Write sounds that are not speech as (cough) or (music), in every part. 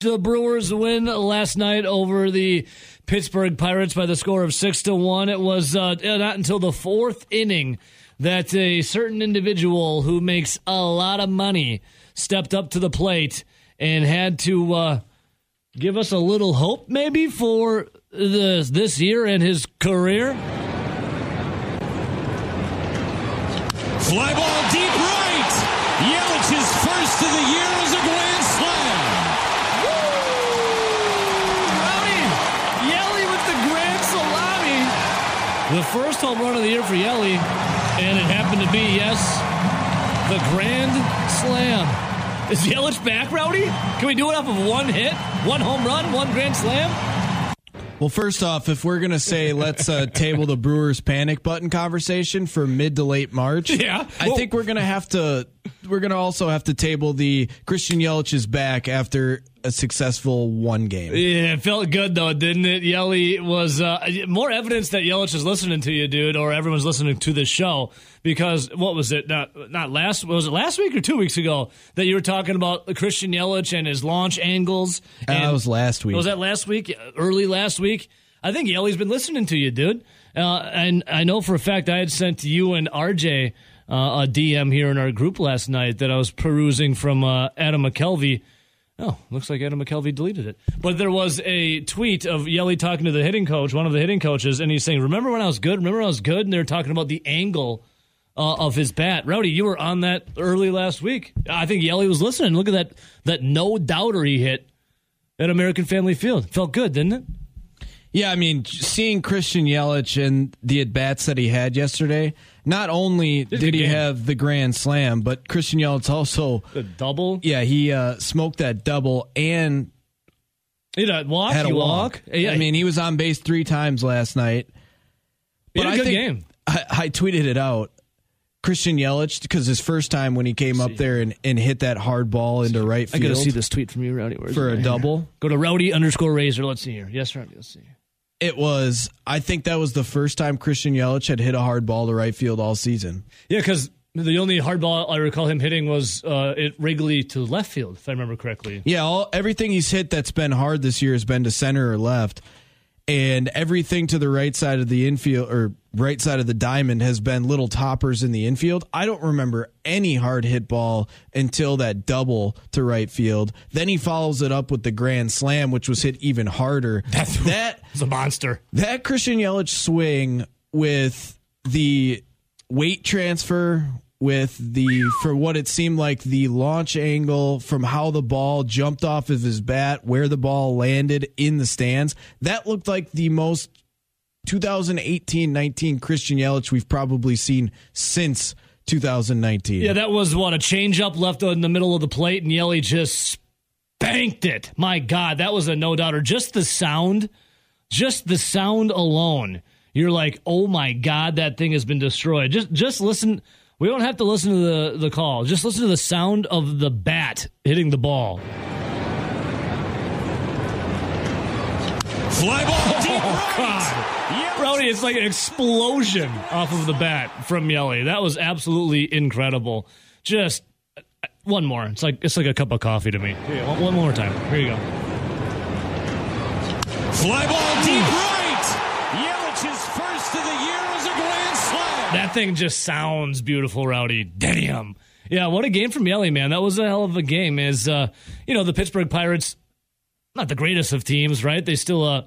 The Brewers win last night over the Pittsburgh Pirates by the score of six to one. It was uh, not until the fourth inning that a certain individual who makes a lot of money stepped up to the plate and had to uh, give us a little hope, maybe for the this year and his career. Fly ball deep The first home run of the year for Yelly, and it happened to be, yes, the grand slam. Is Yelich back, Rowdy? Can we do it off of one hit, one home run, one grand slam? Well, first off, if we're gonna say let's uh, table the Brewers panic button conversation for mid to late March, (laughs) Yeah. I Well- think we're gonna have to. We're gonna also have to table the Christian Yelich is back after a successful one game. Yeah, it felt good though, didn't it? Yelly was uh, more evidence that Yelich is listening to you, dude, or everyone's listening to this show. Because what was it? Not not last was it last week or two weeks ago that you were talking about Christian Yelich and his launch angles? Uh, And that was last week. Was that last week? Early last week? I think Yelly's been listening to you, dude. Uh, and I know for a fact I had sent you and RJ uh, a DM here in our group last night that I was perusing from uh, Adam McCalvy. Oh, looks like Adam McCalvy deleted it. But there was a tweet of Yelly talking to the hitting coach, one of the hitting coaches, and he's saying, "Remember when I was good? Remember when I was good?" And they're talking about the angle uh, of his bat. Rowdy, you were on that early last week. I think Yelly was listening. Look at that that no doubter he hit at American Family Field. Felt good, didn't it? Yeah, I mean, seeing Christian Yelich and the at bats that he had yesterday, not only did he game. have the grand slam, but Christian Yelich also, The double. yeah, he uh, smoked that double and He had a walk. had a he walk. Yeah, I mean, he was on base three times last night. a I good think- game. I, I tweeted it out. Christian Yelich, because his first time when he came up there and, and hit that hard ball into right field. I gotta see this tweet from you, Rowdy. Where's for a Right double. Go to Rowdy underscore Razor. Let's see here. Yes, Rowdy. Let's see. It was, I think that was the first time Christian Yelich had hit a hard ball to right field all season. Yeah, because the only hard ball I recall him hitting was uh, at Wrigley to left field, if I remember correctly. Yeah, all, everything he's hit that's been hard this year has been to center or left, and everything to the right side of the infield or right side of the diamond has been little toppers in the infield. I don't remember any hard hit ball until that double to right field. Then he follows it up with the grand slam, which was hit even harder. (laughs) that It's a monster. that Christian Yelich swing with the weight transfer, with the for what it seemed like the launch angle from how the ball jumped off of his bat, where the ball landed in the stands, that looked like the most 2018-19 Christian Yelich we've probably seen since 2019. Yeah, that was what a changeup left in the middle of the plate, and Yelich just spanked it. My God, that was a no doubter. Just the sound, just the sound alone, you're like, oh my God, that thing has been destroyed. Just, just listen. We don't have to listen to the the call. Just listen to the sound of the bat hitting the ball. Fly ball deep Oh, right. God. Rowdy, it's like an explosion off of the bat from Yelly. That was absolutely incredible. Just uh, one more. It's like it's like a cup of coffee to me. One, one more time. Here you go. Fly ball deep right. Yelich's first of the year is a grand slam. That thing just sounds beautiful, Rowdy. Damn. Yeah, what a game from Yelly, man. That was a hell of a game. Is uh, you know, the Pittsburgh Pirates not the greatest of teams, right? They still uh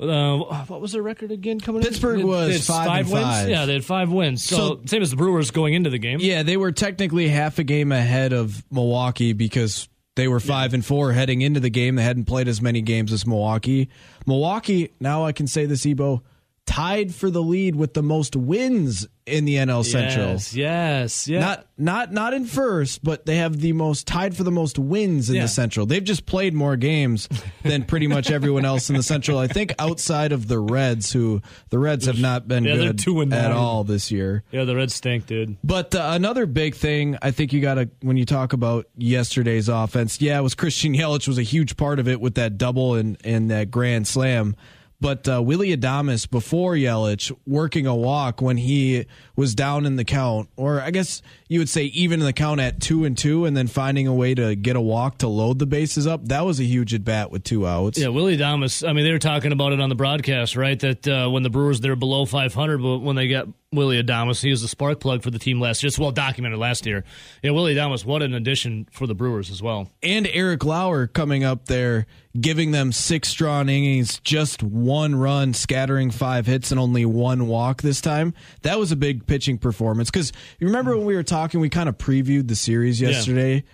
uh, what was their record again? Coming Pittsburgh in? Was they had five wins. five. Yeah, they had five wins. So, So- same as the Brewers going into the game. Yeah, they were technically half a game ahead of Milwaukee because they were five and four heading into the game. They hadn't played as many games as Milwaukee. Milwaukee, now I can say this, Ebo, tied for the lead with the most wins in the NL Central. Yes, yes, yeah. Not not not in first, but they have the most tied for the most wins in Yeah. the Central. They've just played more games than pretty much (laughs) everyone else in the Central. I think outside of the Reds, who the Reds have not been Yeah, good two and at nine. all this year. yeah, the Reds stink, dude. But uh, another big thing I think you got to when you talk about yesterday's offense, yeah, it was Christian Yelich was a huge part of it with that double and and that grand slam. But uh, Willy Adames before Yelich working a walk when he was down in the count, or I guess you would say even in the count at two and two, and then finding a way to get a walk to load the bases up. That was a huge at bat with two outs. Yeah, Willy Adames. I mean, they were talking about it on the broadcast, right? That uh, when the Brewers they're below 500, but when they got Willy Adames, he was the spark plug for the team last year. It's well documented last year. Yeah, Willy Adames, what an addition for the Brewers as well. And Eric Lauer coming up there, giving them six strong innings, just one run, scattering five hits and only one walk this time. That was a big pitching performance. Because you remember when we were talking, we kind of previewed the series yesterday.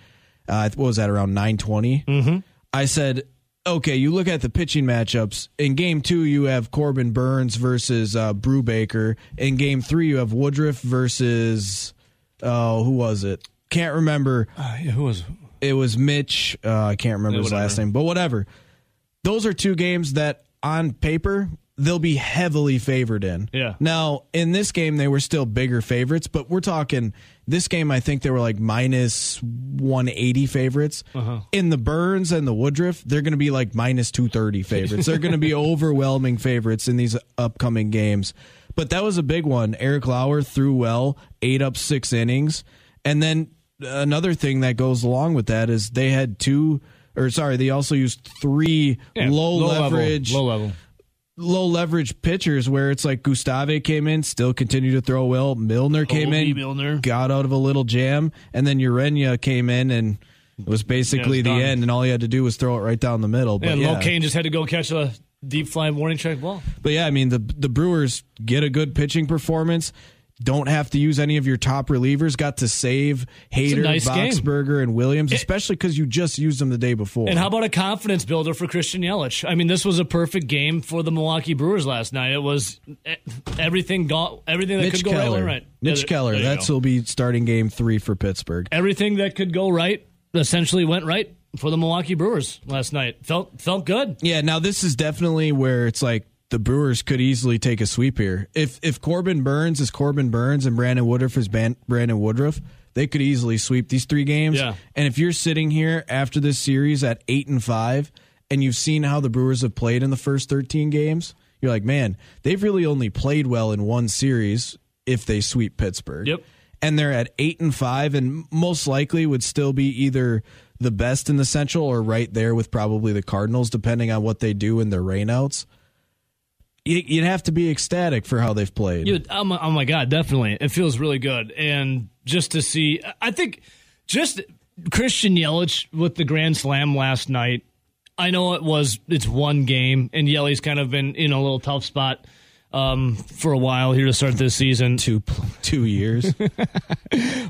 Yeah. Uh, what was that around nine twenty? mm Mm-hmm. I said okay, you look at the pitching matchups. In game two, you have Corbin Burnes versus uh, Brubaker. In game three, you have Woodruff versus, oh, who was it? Can't remember. Uh, yeah, who was it? was Mitch. Uh, I can't remember Yeah, his last name, but whatever. Those are two games that on paper they'll be heavily favored in. Yeah. Now, in this game, they were still bigger favorites, but we're talking this game, I think they were like minus 180 favorites. Uh-huh. In the Burnes and the Woodruff, they're going to be like minus 230 favorites. they're going to be (laughs) overwhelming favorites in these upcoming games. But that was a big one. Eric Lauer threw well, ate up six innings. And then another thing that goes along with that is they had two, or sorry, they also used three Yeah, low, level, leverage low level. Low leverage pitchers where it's like Gustave came in, still continued to throw well. Milner came in, Milner. got out of a little jam, and then Urenia came in and it was basically Yeah, the done. end, and all he had to do was throw it right down the middle. But And yeah, Locane just had to go catch a deep fly warning track ball. but yeah, I mean the the Brewers get a good pitching performance. Don't have to use any of your top relievers. Got to save Hader, nice game. Boxberger, and Williams, especially because you just used them the day before. And how about a confidence builder for Christian Yelich? I mean, this was a perfect game for the Milwaukee Brewers last night. It was eh, everything got everything that Mitch could go Keller, right right. Mitch Yeah, Keller, that's will be starting game three for Pittsburgh. everything that could go right essentially went right for the Milwaukee Brewers last night. Felt felt good. Yeah, now this is definitely where it's like the Brewers could easily take a sweep here. If if Corbin Burnes is Corbin Burnes and Brandon Woodruff is Ban- Brandon Woodruff, they could easily sweep these three games. Yeah. And if you're sitting here after this series at eight and five, and you've seen how the Brewers have played in the first thirteen games, you're like, man, they've really only played well in one series if they sweep Pittsburgh. Yep. And they're at eight and five, and most likely would still be either the best in the Central or right there with probably the Cardinals, depending on what they do in their rainouts. You- You'd have to be ecstatic for how they've played. Dude, oh my, oh my god, definitely. It feels really good. And just to see I think just Christian Yelich with the grand slam last night. I know it was it's one game and Yelich's kind of been in a little tough spot um, for a while here to start this season. two two years. (laughs)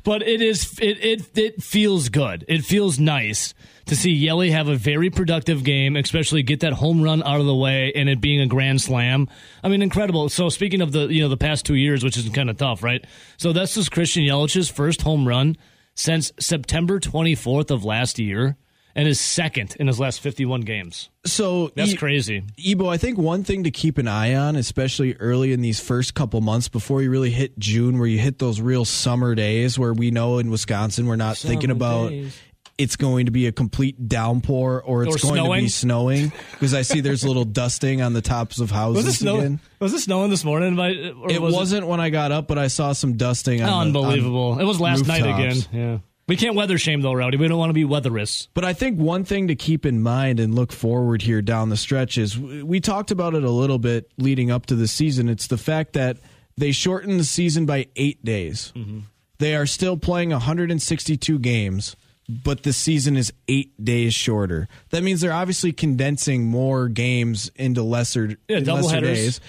But it is it, it it feels good. It feels nice to see Yelly have a very productive game, especially get that home run out of the way and it being a grand slam. I mean, incredible. So speaking of the you know the past two years, which is kind of tough, right? So this is Christian Yelich's first home run since September 24th of last year, and his second in his last 51 games. so That's E- crazy. Ebo, I think one thing to keep an eye on, especially early in these first couple months before you really hit June, where you hit those real summer days where we know in Wisconsin we're not thinking about days. it's going to be a complete downpour or it's Or going to be snowing. snowing because I see there's a little (laughs) dusting on the tops of houses Was it snowing? again. Was it snowing this morning? By, or It was wasn't when I got up, but I saw some dusting. On the- on Unbelievable. it was last night again. Yeah. We can't weather shame though, Rowdy. We don't want to be weatherists. But I think one thing to keep in mind and look forward here down the stretch is we talked about it a little bit leading up to the season. It's the fact that they shortened the season by eight days. They are still playing 162 games, but the season is eight days shorter. That means they're obviously condensing more games into lesser, Yeah, lesser days.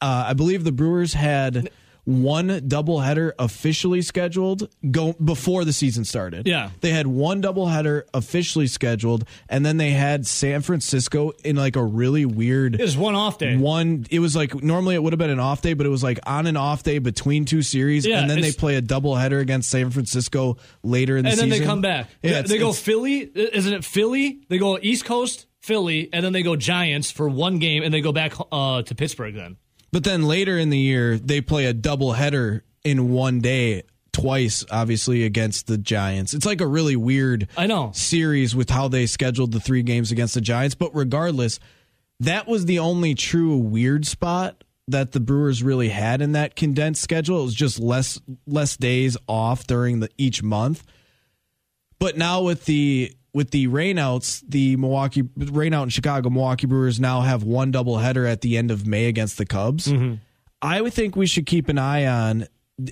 Uh, I believe the Brewers had one doubleheader officially scheduled go before the season started. Yeah. They had one doubleheader officially scheduled, and then they had San Francisco in like a really weird It was one off day. one. It was like normally it would have been an off day, but it was like on and off day between two series, Yeah, and then they play a doubleheader against San Francisco later in the season. and then they come back. Yeah, they, they go Philly. Isn't it Philly? They go East Coast, Philly, and then they go Giants for one game, and they go back uh, to Pittsburgh. Then But then later in the year, they play a doubleheader in one day twice, obviously against the Giants. It's like a really weird I know. series with how they scheduled the three games against the Giants. But regardless, that was the only true weird spot that the Brewers really had in that condensed schedule. It was just less less days off during the each month. But now with the with the rainouts, the Milwaukee rainout in Chicago, Milwaukee Brewers now have one doubleheader at the end of May against the Cubs. I would think we should keep an eye on,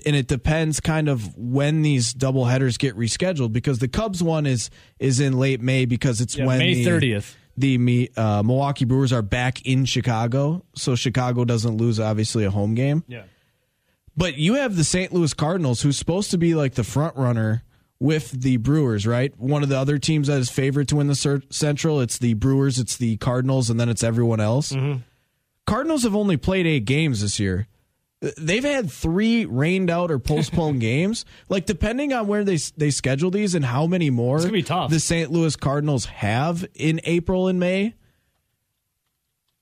and it depends kind of when these doubleheaders get rescheduled because the Cubs one is is in late May because it's Yeah, when May 30th. The Me- uh, Milwaukee Brewers are back in Chicago, so Chicago doesn't lose obviously a home game. Yeah. But you have the St. Louis Cardinals, who's supposed to be like the front runner with the Brewers, right? One of the other teams that is favored to win the Central. It's the Brewers, it's the Cardinals, and then it's everyone else. Mm-hmm. Cardinals have only played eight games this year. They've had three rained out or postponed (laughs) games. Like depending on where they they schedule these and how many more gonna be tough. the St. Louis Cardinals have in April and May.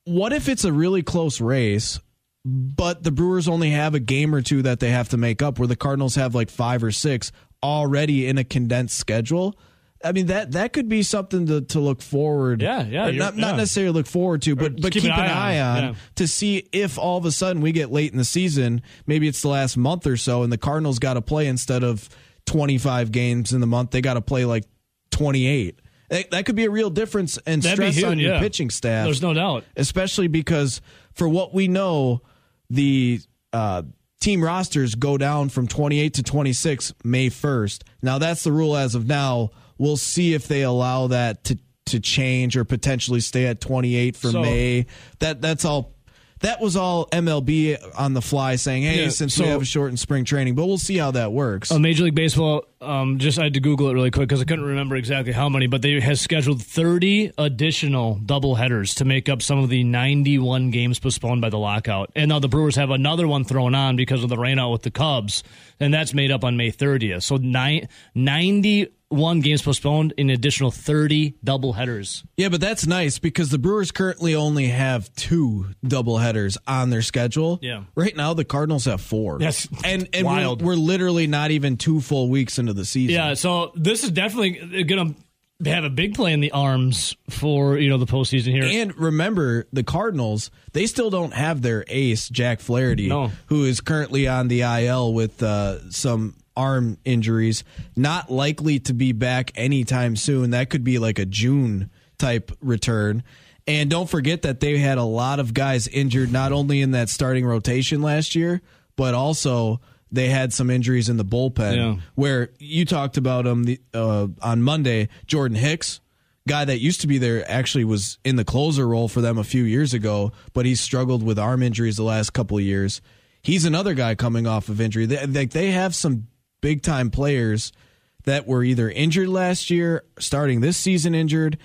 What if it's a really close race, but the Brewers only have a game or two that they have to make up, where the Cardinals have like five or six already in a condensed schedule? I mean that that could be something to, to look forward. Yeah, yeah, or you're- not not necessarily look forward to, but but keep, an eye on, yeah. to see if all of a sudden we get late in the season, maybe it's the last month or so, and the Cardinals got to play instead of 25 games in the month, they got to play like 28. That, that could be a real difference and That'd stress huge, on your yeah. pitching staff. There's no doubt. especially because for what we know, the uh, team rosters go down from 28 to 26 May 1st. Now that's the rule as of now. We'll see if they allow that to to change or potentially stay at 28 for So- May. That that's all. That was all MLB on the fly saying, "Hey, Yeah, since so- we have a shortened spring training, but we'll see how that works." Uh, Major League Baseball, um, just I had to Google it really quick because I couldn't remember exactly how many, but they has scheduled 30 additional doubleheaders to make up some of the 91 games postponed by the lockout. And now the Brewers have another one thrown on because of the rainout with the Cubs, and that's made up on May 30th. So nine, 91 games postponed, an additional 30 doubleheaders. Yeah, but that's nice because the Brewers currently only have two doubleheaders on their schedule. Yeah. Right now, the Cardinals have four. Yes. And, and Wild. We're, we're literally not even two full weeks into the season. Yeah, so this is definitely going to have a big play in the arms for you know the postseason here. And remember, the Cardinals, they still don't have their ace, Jack Flaherty, No. who is currently on the IL with uh, some arm injuries, not likely to be back anytime soon. That could be like a June type return. And don't forget that they had a lot of guys injured, not only in that starting rotation last year, but also they had some injuries in the bullpen. Yeah. Where you talked about them the, uh, on Monday, Jordan Hicks guy that used to be there actually was in the closer role for them a few years ago, but he's struggled with arm injuries the last couple of years. He's another guy coming off of injury. They, they, they have some big time players that were either injured last year, starting this season injured.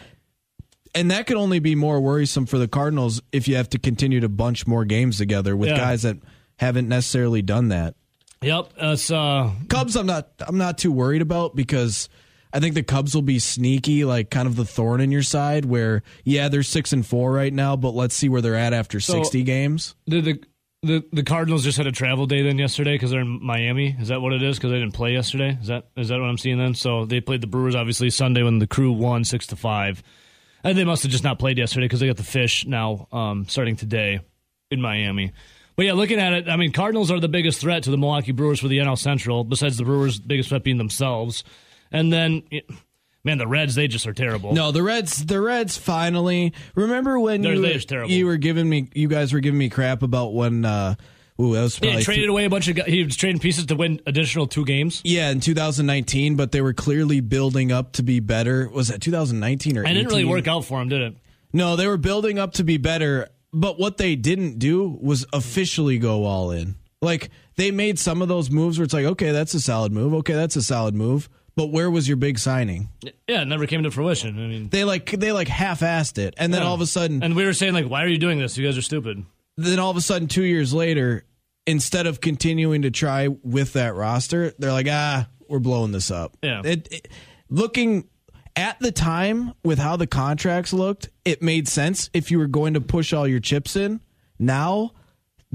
And that could only be more worrisome for the Cardinals if you have to continue to bunch more games together with Yeah. guys that haven't necessarily done that. Yep, uh, Cubs, I'm not. I'm not too worried about because I think the Cubs will be sneaky, like kind of the thorn in your side. Where yeah, they're six and four right now, but let's see where they're at after So- sixty games. Did the the the Cardinals just had a travel day then yesterday because they're in Miami? Is that what it is? Because they didn't play yesterday. Is that is that what I'm seeing then? So they played the Brewers obviously Sunday when the Crew won six to five, and they must have just not played yesterday because they got the Fish now um, starting today in Miami. But yeah, looking at it, I mean, Cardinals are the biggest threat to the Milwaukee Brewers for the NL Central. Besides the Brewers' biggest threat being themselves, and then man, the Reds they just are terrible. No, the Reds. The Reds finally. Remember when They're- you they're just terrible. you were giving me, you guys were giving me crap about when. uh Ooh, that was He probably had traded away a bunch of guys. He was trading pieces to win additional two games. yeah, in 2019, but they were clearly building up to be better. Was that 2019 or? And it didn't really 18? work out for him, did it? No, they were building up to be better, but what they didn't do was officially go all in. Like they made some of those moves where it's like, okay, that's a solid move. Okay, that's a solid move. But where was your big signing? Yeah, it never came to fruition. I mean, They like they like half-assed it, and then Yeah. all of a sudden, and we were saying like, why are you doing this? You guys are stupid. then all of a sudden, two years later, instead of continuing to try with that roster, they're like, ah, we're blowing this up. Yeah. It, it- looking at the time with how the contracts looked, it made sense if you were going to push all your chips in. Now,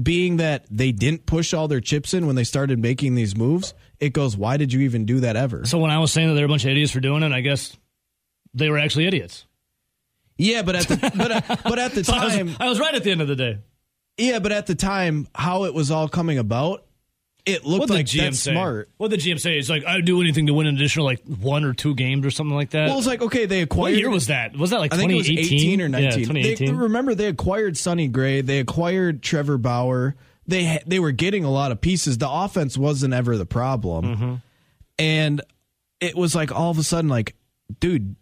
being that they didn't push all their chips in when they started making these moves, it goes, why did you even do that ever? So when I was saying that they're a bunch of idiots for doing it, I guess they were actually idiots. Yeah, but at the (laughs) but at, but at the So I, was, time, I was right at the end of the day. yeah, but at the time, how it was all coming about, it looked What the like GM that's say? smart. What the GM say? It's like I'd do anything to win an additional like one or two games or something like that. Well, it's like okay, they acquired. what year was that? Was that like I think it was 2018 18 or Yeah, 19. They, 2018. remember, they acquired Sonny Gray. They acquired Trevor Bauer. They they were getting a lot of pieces. The offense wasn't ever the problem, Mm-hmm. and it was like all of a sudden, like, dude,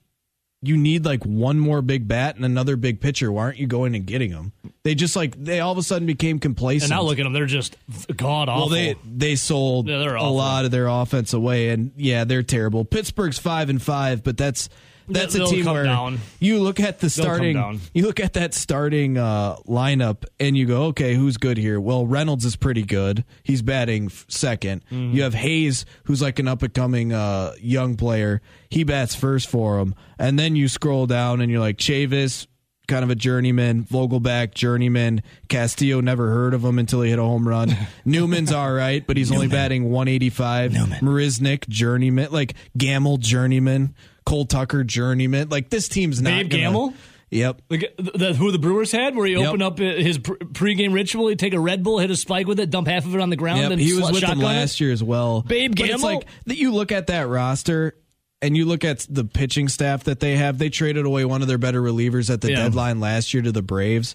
you need like one more big bat and another big pitcher. Why aren't you going and getting them? They just like they all of a sudden became complacent. and now look at them; they're just god awful. Well, they they sold Yeah, a lot of their offense away, and yeah, they're terrible. Pittsburgh's five and five, but that's that's They'll a team come where down. you look at the starting, you look at that starting uh, lineup, and you go, okay, who's good here? Well, Reynolds is pretty good. He's batting f- 2nd Mm-hmm. You have Hayes, who's like an up and coming uh, young player. He bats first for him, and then you scroll down, and you're like Chavis. Kind of a journeyman, Vogelbach journeyman. Castillo never heard of him until he hit a home run. (laughs) Newman's all right, but he's only batting 185. Marisnick journeyman, like Gamel, journeyman, Cole Tucker journeyman. Like this team's not Babe gonna- Gamel? Yep. Like the, who the Brewers had, where he Yep. opened up his pre- pregame ritual, he'd take a Red Bull, hit a spike with it, dump half of it on the ground, Yep, and he was with them shotgun it. last year as well. Babe Gamel. but it's like that you look at that roster and you look at the pitching staff that they have. They traded away one of their better relievers at the Yeah. deadline last year to the Braves.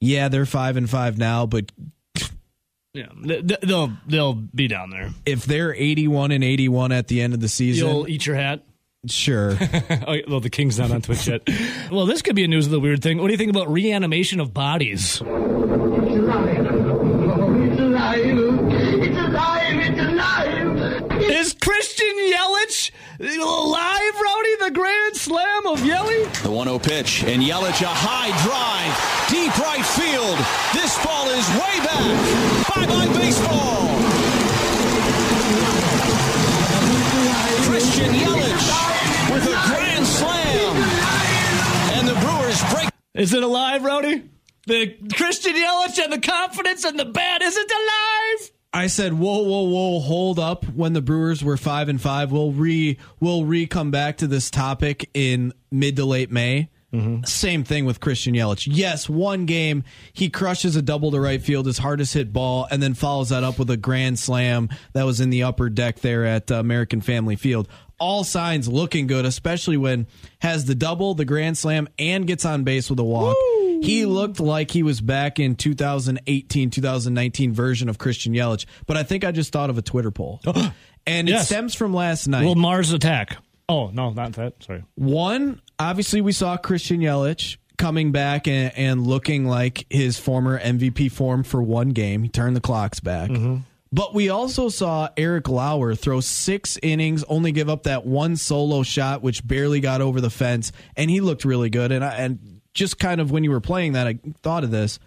Yeah, they're five and five now, but Yeah, They- they- they'll they'll be down there. if they're eighty-one and eighty-one at the end of the season, You'll eat your hat. Sure. (laughs) Oh, well, the King's not on Twitch yet. (laughs) well, this could be a news of the weird thing. What do you think about reanimation of bodies? It's alive. Oh, it's alive. It's alive. It's alive. Is Christian Yelich alive, Rowdy? The grand slam of Yelly? The 1 0 pitch, and Yelich a high drive, deep right field. This ball is way back. Bye bye, baseball. Is it alive, Rowdy? The Christian Yelich and the confidence and the bat is it alive? I said, "Whoa, whoa, whoa! Hold up!" When the Brewers were five and five, we'll re we'll re come back to this topic in mid to late May. Same thing with Christian Yelich. Yes, one game he crushes a double to right field, his hardest hit ball, and then follows that up with a grand slam that was in the upper deck there at uh, American Family Field. All signs looking good, especially when has the double, the grand slam, and gets on base with a walk. He looked like he was back in 2018, 2019 version of Christian Yelich. But I think I just thought of a Twitter poll. (gasps) and it Yes. stems from last night. Will Mars attack? Oh, no, not that. Sorry. One, obviously, we saw Christian Yelich coming back and, and looking like his former MVP form for one game. He turned the clocks back. Mm-hmm. But we also saw Eric Lauer throw six innings, only give up that one solo shot, which barely got over the fence, and he looked really good. And I, and just kind of when you were playing that, I thought of this.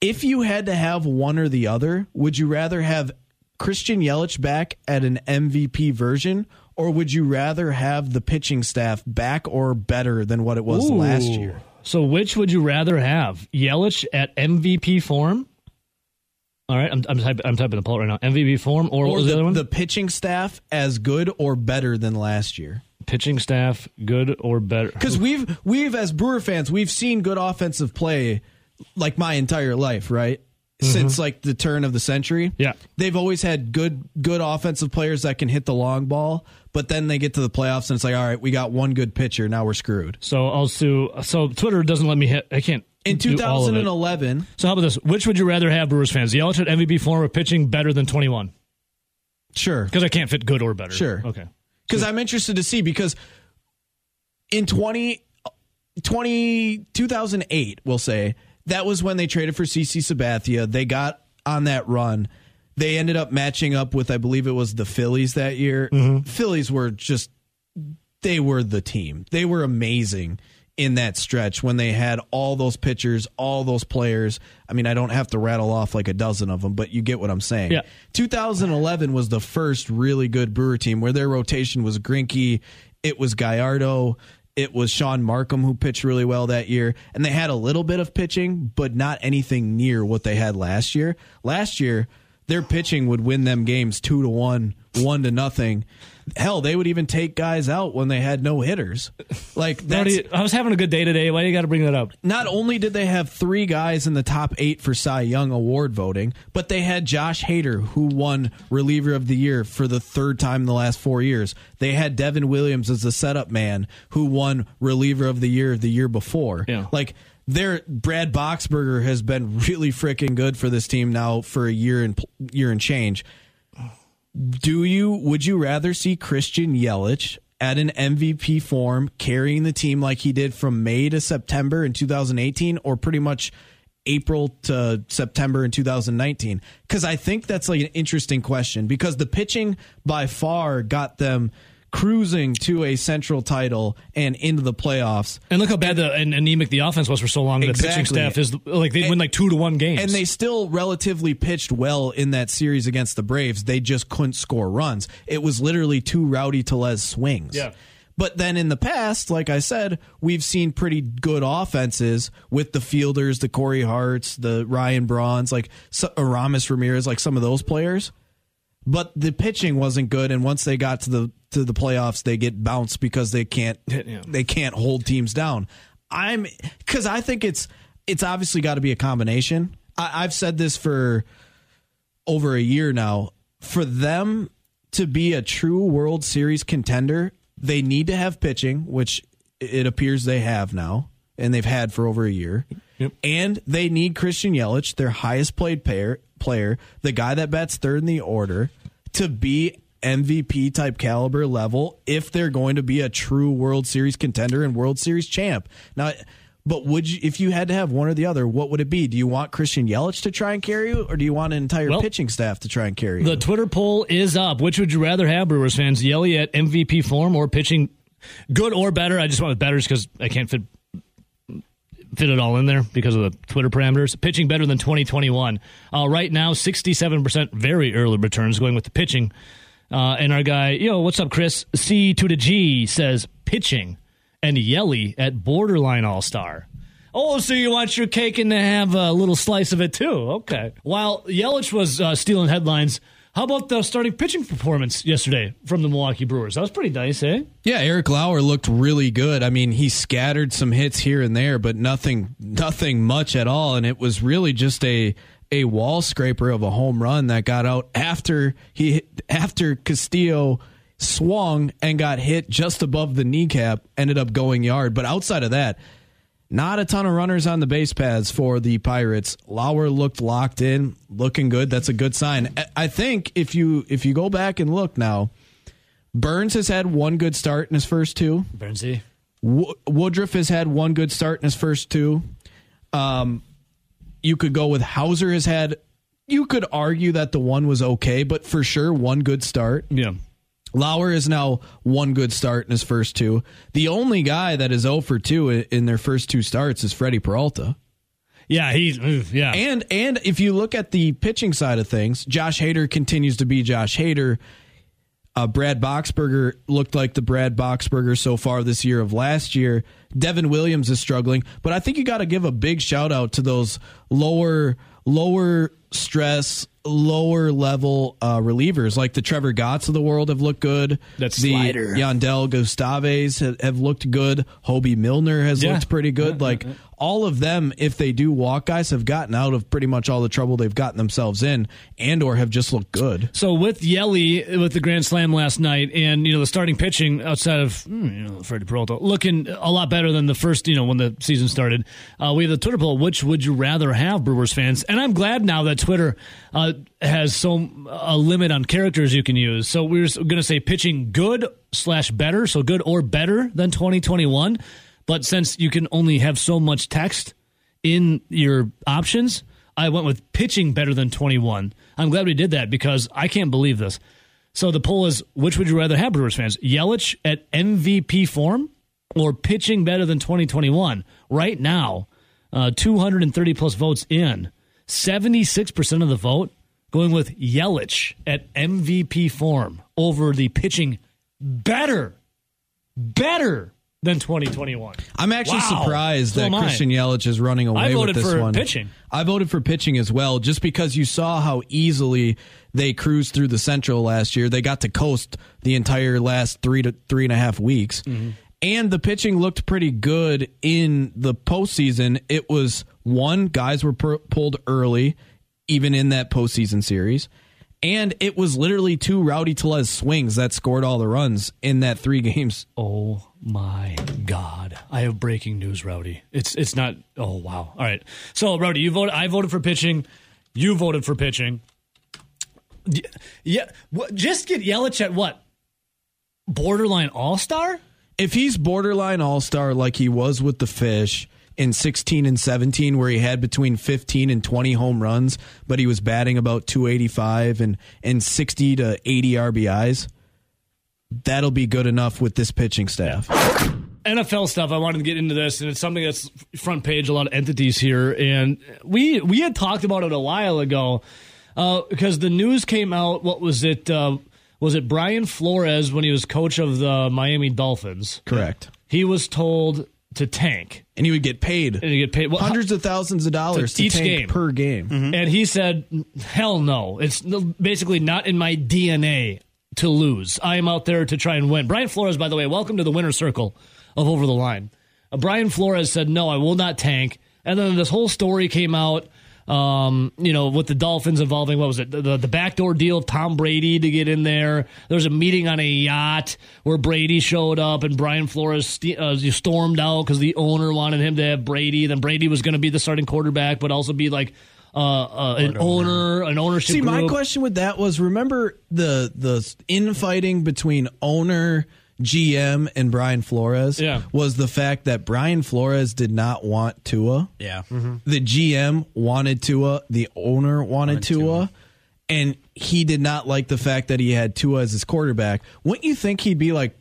If you had to have one or the other, would you rather have Christian Yelich back at an MVP version, or would you rather have the pitching staff back or better than what it was last year? So, which would you rather have? Yelich at MVP form? All right, I'm, I'm, type, I'm typing the poll right now. MVP form, or, what Or was the, the, other one? the pitching staff as good or better than last year? Pitching staff, good or better? Because we've we've as Brewer fans, we've seen good offensive play like my entire life, right? Since like the turn of the century. Mm-hmm. Yeah. They've always had good good offensive players that can hit the long ball, but then they get to the playoffs and it's like, all right, we got one good pitcher, now we're screwed. So I'll sue. So Twitter doesn't let me hit. I can't. In do all of it. 2011, So how about this? Which would you rather have, Brewers fans? Yelich at MVP form of pitching better than 21? sure. Because I can't fit good or better. Sure. Okay. because I'm interested to see because in 20, 20 2008, we'll say that was when they traded for CC Sabathia. They got on that run. They ended up matching up with, I believe it was the Phillies that year. Mm-hmm. Phillies were just, they were the team. They were amazing in that stretch when they had all those pitchers, all those players. I mean, I don't have to rattle off like a dozen of them, but you get what I'm saying. Yeah. 2011 was the first really good Brewer team where their rotation was Greinke, it was Gallardo, it was Shaun Marcum who pitched really well that year, and they had a little bit of pitching, but not anything near what they had last year. Last year, their pitching would win them games two to one, one to nothing. Hell, they would even take guys out when they had no hitters. Like that's you- I was having a good day today. Why do you got to bring that up? not only did they have three guys in the top eight for Cy Young award voting, but they had Josh Hader, who won reliever of the year for the third time in the last four years. They had Devin Williams as the setup man, who won reliever of the year the year before. Yeah. Like their Brad Boxberger has been really freaking good for this team now for a year and year and change. Do you would you rather see Christian Yelich at an MVP form carrying the team like he did from May to September in 2018 or pretty much April to September in 2019? Cuz I think that's like an interesting question because the pitching by far got them cruising to a central title and into the playoffs. And look how bad the and anemic the offense was for so long. The pitching staff is like they win like two to one games. And they still relatively pitched well in that series against the Braves. They just couldn't score runs. It was literally two Rowdy Tellez swings. Yeah. But then in the past, like I said, we've seen pretty good offenses with the fielders, the Corey Harts, the Ryan Brauns, like Aramis Ramirez, like some of those players. But the pitching wasn't good, and once they got to the to the playoffs, they get bounced because they can't Yeah. they can't hold teams down. I'm because I think it's it's obviously got to be a combination. I, I've said this for over a year now. For them to be a true World Series contender, they need to have pitching, which it appears they have now, and they've had for over a year. Yep. And they need Christian Yelich, their highest played player, player, the guy that bats third in the order, to be MVP type caliber level if they're going to be a true World Series contender and World Series champ. Now, but would you, if you had to have one or the other, what would it be? Do you want Christian Yelich to try and carry you, or do you want an entire Well, pitching staff to try and carry you? the? Twitter poll is up. Which would you rather have, Brewers fans? Yelly at MVP form or pitching good or better? I just went with better because I can't fit fit it all in there because of the Twitter parameters. Pitching better than 2021. Uh, right now, 67% very early returns going with the pitching. Uh, and our guy, yo, what's up, Chris? C to the G says pitching and Yelly at borderline all star. Oh, so you want your cake and to have a little slice of it too? Okay. While Yelich was uh, stealing headlines, how about the starting pitching performance yesterday from the Milwaukee Brewers? That was pretty nice, eh? Yeah, Eric Lauer looked really good. I mean, he scattered some hits here and there, but nothing, nothing much at all. And it was really just a a wall scraper of a home run that got out after he after Castillo swung and got hit just above the kneecap, ended up going yard. But outside of that, not a ton of runners on the base paths for the Pirates. Lauer looked locked in, looking good. That's a good sign. I- think if you if you go back and look now, Burnes has had one good start in his first two. Bernsey. Wo- Woodruff has had one good start in his first two. Um, you could go with Houser has had. You could argue that the one was okay, but for sure one good start. Yeah. Lauer is now one good start in his first two. The only guy that is 0 for 2 in their first two starts is Freddie Peralta. Yeah, he's yeah. And and if you look at the pitching side of things, Josh Hader continues to be Josh Hader. Uh, Brad Boxberger looked like the Brad Boxberger so far this year of last year. Devin Williams is struggling, but I think you got to give a big shout out to those lower lower stress, lower level uh, relievers like the Trevor Gotts of the world have looked good. That's the slider. Yandel Gustaves have, have looked good. Hoby Milner has Yeah. looked pretty good. like all of them, if they do walk guys, have gotten out of pretty much all the trouble they've gotten themselves in, and or have just looked good. So with Yelly with the grand slam last night, and you know the starting pitching outside of hmm, you know Freddie Peralta looking a lot better than the first you know when the season started. Uh, we have the Twitter poll: Which would you rather have, Brewers fans? And I'm glad now that Twitter uh, has so a limit on characters you can use. So we're going to say pitching good slash better, so good or better than 2021. But since you can only have so much text in your options, I went with pitching better than 21. I'm glad we did that because I can't believe this. So the poll is which would you rather have, Brewers fans? Yelich at MVP form or pitching better than 2021? Right now, uh, 230 plus votes in. 76% of the vote going with Yelich at MVP form over the pitching better, better than 2021. I'm actually Wow. surprised So that. Christian Yelich is running away with this one. I voted for one. pitching. I voted for pitching as well, just because you saw how easily they cruised through the Central last year. They got to coast the entire last three to three and a half weeks, Mm-hmm. and the pitching looked pretty good in the postseason. It was one guys were per- pulled early, even in that postseason series. And it was literally two Rowdy Tellez swings that scored all the runs in that three games. Oh my God! I have breaking news, Rowdy. It's it's not. Oh wow! All right. So Rowdy, you voted. I voted for pitching. You voted for pitching. Yeah. What, just get Yelich at what? Borderline All Star. if he's borderline all star like he was with the fish in 16 and 17 where he had between 15 and 20 home runs but he was batting about 285 and and 60 to 80 RBIs that'll be good enough with this pitching staff NFL stuff. I wanted to get into this, and it's something that's front page. A lot of entities here, and we we had talked about it a while ago uh, because the news came out. What was it? Uh, was it Brian Flores when he was coach of the Miami Dolphins? correct He was told to tank and he would get paid and to get paid well, hundreds of thousands of dollars to each tank game. per game And he said, "Hell no! It's basically not in my DNA to lose. I am out there to try and win." Brian Flores, by the way, welcome to the winner circle of Over the Line. Uh, Brian Flores said, "No, I will not tank." And then this whole story came out. Um, you know, with the Dolphins involving what was it, the, the backdoor deal of Tom Brady to get in there. There was a meeting on a yacht where Brady showed up and Brian Flores st- uh, stormed out because the owner wanted him to have Brady. Then Brady was going to be the starting quarterback, but also be like uh, uh, an owner, an ownership See, group. my question with that was: remember the the infighting between owner, GM, and Brian Flores? Yeah. was the fact that Brian Flores did not want Tua. Yeah. The GM wanted Tua. The owner wanted, Tua, Tua. and he did not like the fact that he had Tua as his quarterback. Wouldn't you think he'd be like?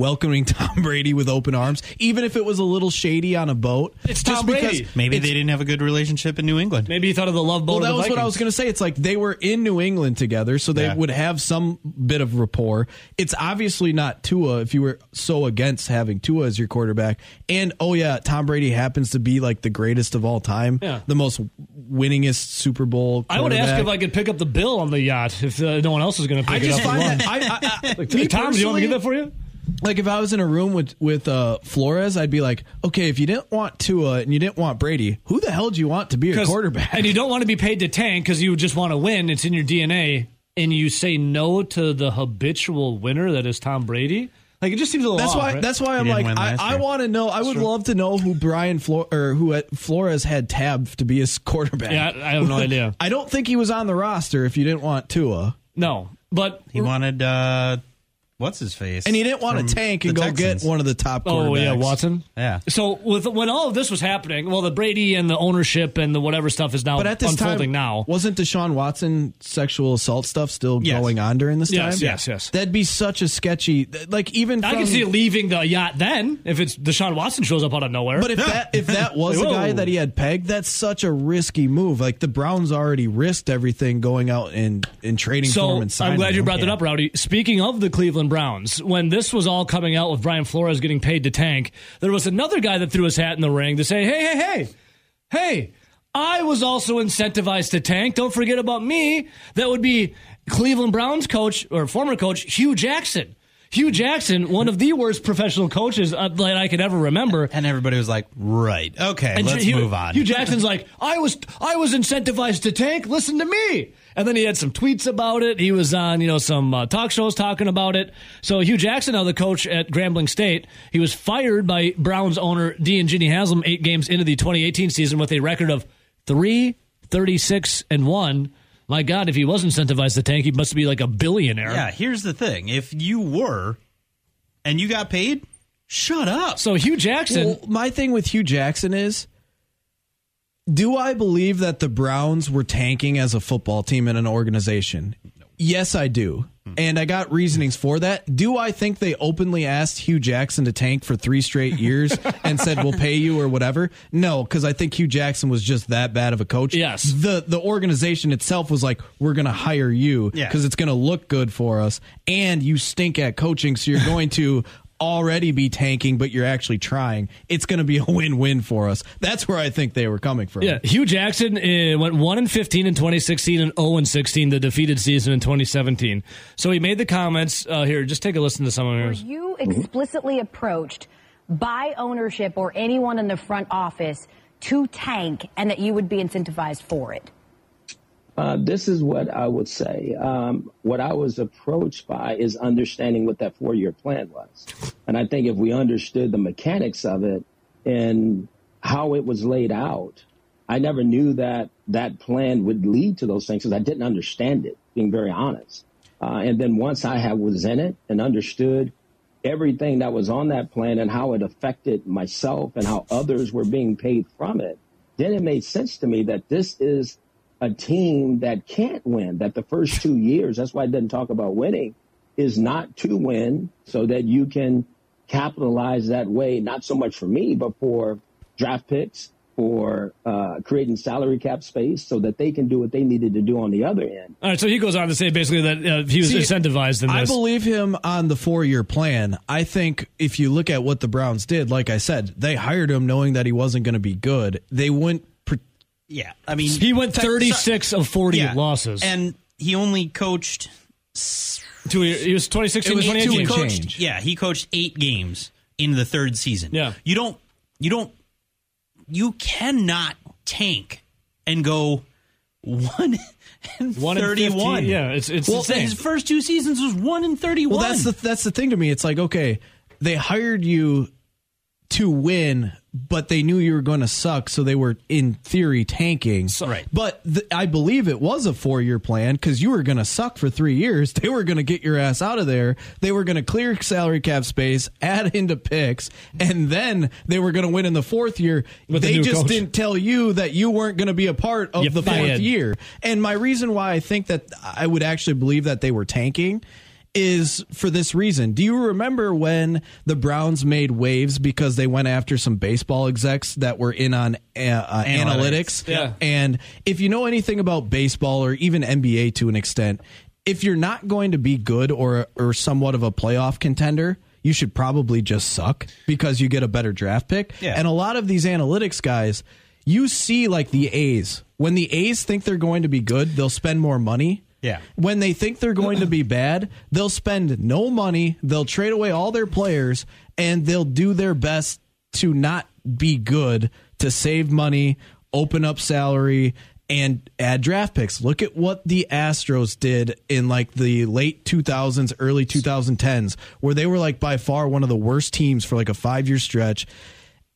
Welcoming (laughs) Tom Brady with open arms, even if it was a little shady on a boat. It's Tom Brady. Maybe it's- they didn't have a good relationship in New England. Maybe he thought of the love boat. well, that of the was what I was going to say. It's like they were in New England together, so they Yeah. would have some bit of rapport. It's obviously not Tua if you were so against having Tua as your quarterback. And oh yeah, Tom Brady happens to be like the greatest of all time, Yeah. the most winningest Super Bowl. I would ask if I could pick up the bill on the yacht if uh, no one else is going to pick I it just up. find alone. that I, I, I (laughs) Like, Tom, do you want me to get that for you? Like if I was in a room with with uh, Flores, I'd be like, okay, if you didn't want Tua and you didn't want Brady, who the hell do you want to be a quarterback? And you don't want to be paid to tank because you just want to win. It's in your DNA. And you say no to the habitual winner that is Tom Brady. Like it just seems a little That's off, why. right? That's why I'm like I, I want to know. I would love to know who Brian Flor- or who had- Flores had tabbed to be his quarterback. Yeah, I- I have no (laughs) idea. I don't think he was on the roster if you didn't want Tua, no, but He wanted uh what's his face? and he didn't want to tank and go Texans. get one of the top. oh yeah, quarterbacks. Watson. Yeah. So with when all of this was happening, well, the Brady and the ownership and the whatever stuff is now But at this unfolding time, now. wasn't Deshaun Watson sexual assault stuff still Yes. going on during this Yes, time? yes, yes. Yes. That'd be such a sketchy. Like even I from, can see it leaving the yacht then if it's Deshaun Watson shows up out of nowhere. But if that if (laughs) that was the Whoa. guy that he had pegged, that's such a risky move. Like the Browns already risked everything going out and and trading for So him and signing I'm glad you him. brought that up, Rowdy. Speaking of the Cleveland Browns, when this was all coming out with Brian Flores getting paid to tank, there was another guy that threw his hat in the ring to say, "Hey, hey, hey, hey." I was also incentivized to tank. Don't forget about me. That would be Cleveland Browns coach or former coach Hue Jackson. Hue Jackson, one of the worst professional coaches uh, that I could ever remember. And everybody was like, "Right, okay, And let's Hue, move on." Hue Jackson's like, I was I was incentivized to tank. Listen to me. And then he had some tweets about it. He was on you know some uh, talk shows talking about it. So Hue Jackson, now the coach at Grambling State, he was fired by Browns owner Dee and Jimmy Haslam eight games into the 2018 season with a record of three, 36, and one. My God, if he was incentivized to tank, he must be like a billionaire. yeah, here's the thing: if you were, and you got paid, shut up. So Hue Jackson, Well, my thing with Hue Jackson is do I believe that the Browns were tanking as a football team and an organization? Yes, I do. And I got reasonings for that. Do I think they openly asked Hue Jackson to tank for three straight years (laughs) and said we'll pay you or whatever? No, because I think Hue Jackson was just that bad of a coach. Yes. The the organization itself was like, we're gonna hire you Yeah. because it's gonna look good for us, and you stink at coaching, so you're (laughs) going to already be tanking, but you're actually trying, it's going to be a win-win for us. That's where I think they were coming from. Yeah, Hue Jackson uh, went one and fifteen in 2016 and zero and 16 the defeated season in 2017. So he made the comments uh, here. Just take a listen to some of Were yours. you explicitly approached by ownership or anyone in the front office to tank and that you would be incentivized for it? Uh, this is what I would say. Um, what I was approached by is understanding what that four year plan was. And I think if we understood the mechanics of it and how it was laid out, I never knew that that plan would lead to those things because I didn't understand it, being very honest. Uh, and then once I had, was in it and understood everything that was on that plan and how it affected myself and how others were being paid from it, then it made sense to me that this is a team that can't win, that the first two years, that's why I didn't talk about winning, is not to win so that you can capitalize that way, not so much for me, but for draft picks, for uh, creating salary cap space so that they can do what they needed to do on the other end. All right, so he goes on to say basically that uh, he was See, incentivized in I this. believe him on the four year plan. I think if you look at what the Browns did, like I said, they hired him knowing that he wasn't going to be good. They wouldn't. Pre- Yeah, I mean, he went te- 36 of 40 yeah, losses. and he only coached. Two, he was 2016 It was to two 2018. coached. Yeah, he coached eight games in the third season. Yeah. you don't, you don't, you cannot tank and go one and One and 31. 15, yeah, it's- it's well, insane. his first two seasons was one and 31. Well, that's the that's the thing to me. It's like okay, they hired you to win, but they knew you were going to suck, so they were in theory tanking. Right. But th- I believe it was a four year plan because you were going to suck for three years. (laughs) They were going to get your ass out of there. They were going to clear salary cap space, add into picks, and then they were going to win in the fourth year. With they new just coach. didn't tell you that you weren't going to be a part of You the fourth year. And my reason why I think that I would actually believe that they were tanking is for this reason. Do you remember when the Browns made waves because they went after some baseball execs that were in on uh, uh, analytics? Analytics. Yeah. And if you know anything about baseball or even NBA to an extent, if you're not going to be good or or somewhat of a playoff contender, you should probably just suck because you get a better draft pick. Yeah. And a lot of these analytics guys, you see like the A's. When the A's think they're going to be good, they'll spend more money. Yeah. When they think they're going to be (clears throat) bad, they'll spend no money, they'll trade away all their players, and they'll do their best to not be good, to save money, open up salary, and add draft picks. Look at what the Astros did in like the late 2000s, early 2010s, where they were like by far one of the worst teams for like a five year stretch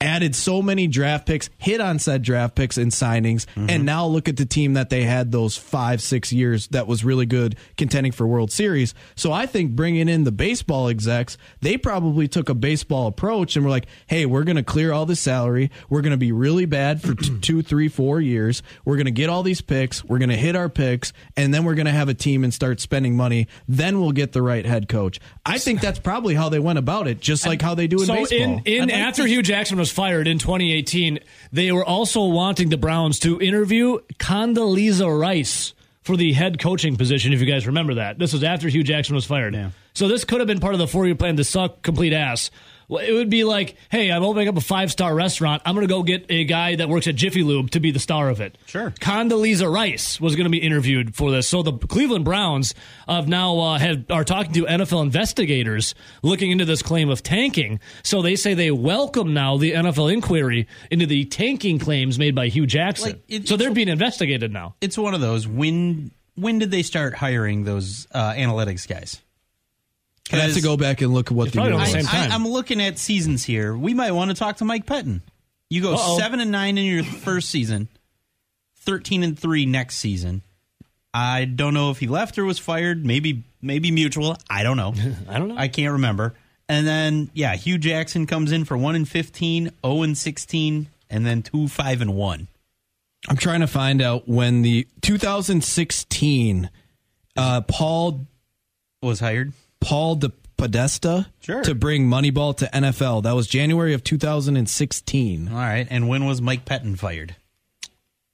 added so many draft picks, hit on said draft picks and signings, and mm-hmm. now look at the team that they had those five, six years that was really good contending for World Series. So I think bringing in the baseball execs, they probably took a baseball approach and were like, hey, we're going to clear all the salary. We're going to be really bad for t- two, three, four years. We're going to get all these picks. We're going to hit our picks, and then we're going to have a team and start spending money. Then we'll get the right head coach. I think that's probably how they went about it, just like how they do in so baseball. in, in like after to- Hue Jackson was fired in 2018, they were also wanting the Browns to interview Condoleezza Rice for the head coaching position. If you guys remember that, this was after Hue Jackson was fired. Yeah. So this could have been part of the four-year plan to suck complete ass. Well, it would be like, hey, I'm opening up a five-star restaurant. I'm going to go get a guy that works at Jiffy Lube to be the star of it. Sure. Condoleezza Rice was going to be interviewed for this. So the Cleveland Browns have now uh, have, are talking to NFL investigators looking into this claim of tanking. So they say they welcome now the NFL inquiry into the tanking claims made by Hue Jackson. Like, it- so they're being investigated now. it's one of those. When when did they start hiring those uh, analytics guys? I have to go back and look at what the probably year on the was. same time. I, am looking at seasons here. We might want to talk to Mike Pettine. You go Uh-oh. seven and nine in your first season, thirteen and three next season. I don't know if he left or was fired. Maybe maybe mutual. I don't know. (laughs) I don't know. I can't remember. And then yeah, Hue Jackson comes in for one and 15, 0 and sixteen, and then two five and one. I'm trying to find out when the 2016 uh, Paul Was hired. Paul De Podesta Sure. to bring Moneyball to NFL. That was January of 2016. All right. And when was Mike Pettine fired?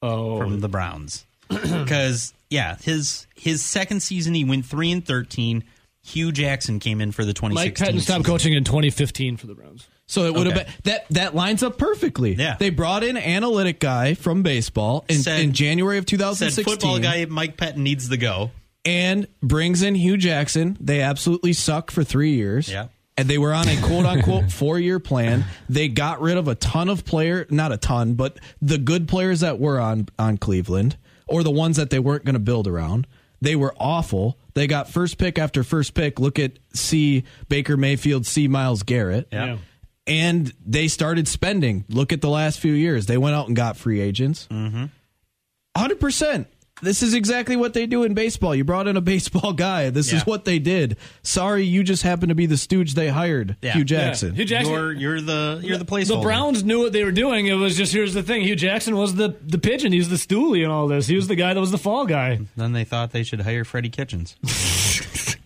Oh, from the Browns (clears throat) because yeah, his his second season he went three and thirteen. Hue Jackson came in for the 2016 Mike Pettine stopped season. coaching in 2015 for the Browns. So it would have been that that lines up perfectly. Yeah. They brought in analytic guy from baseball in, Said- in January of Said 2016 football guy Mike Pettine needs to go. And brings in Hue Jackson. They absolutely suck for 3 years. Yeah. And they were on a quote unquote (laughs) four year plan. They got rid of a ton of player, not a ton, but the good players that were on on Cleveland or the ones that they weren't going to build around. They were awful. They got first pick after first pick. Look at C Baker Mayfield, C Myles Garrett. Yeah. And they started spending. Look at the last few years. They went out and got free agents. Mm-hmm. 100%. This is exactly what they do in baseball. You brought in a baseball guy. This is what they did. Sorry, you just happened to be the stooge they hired, Yeah. Hue Jackson. Hue Jackson. You're you're the you're the the. Browns knew what they were doing. It was just here's the thing: Hue Jackson was the the pigeon. He was the stoolie and all this. He was the guy that was the fall guy. Then they thought they should hire Freddie Kitchens. (laughs)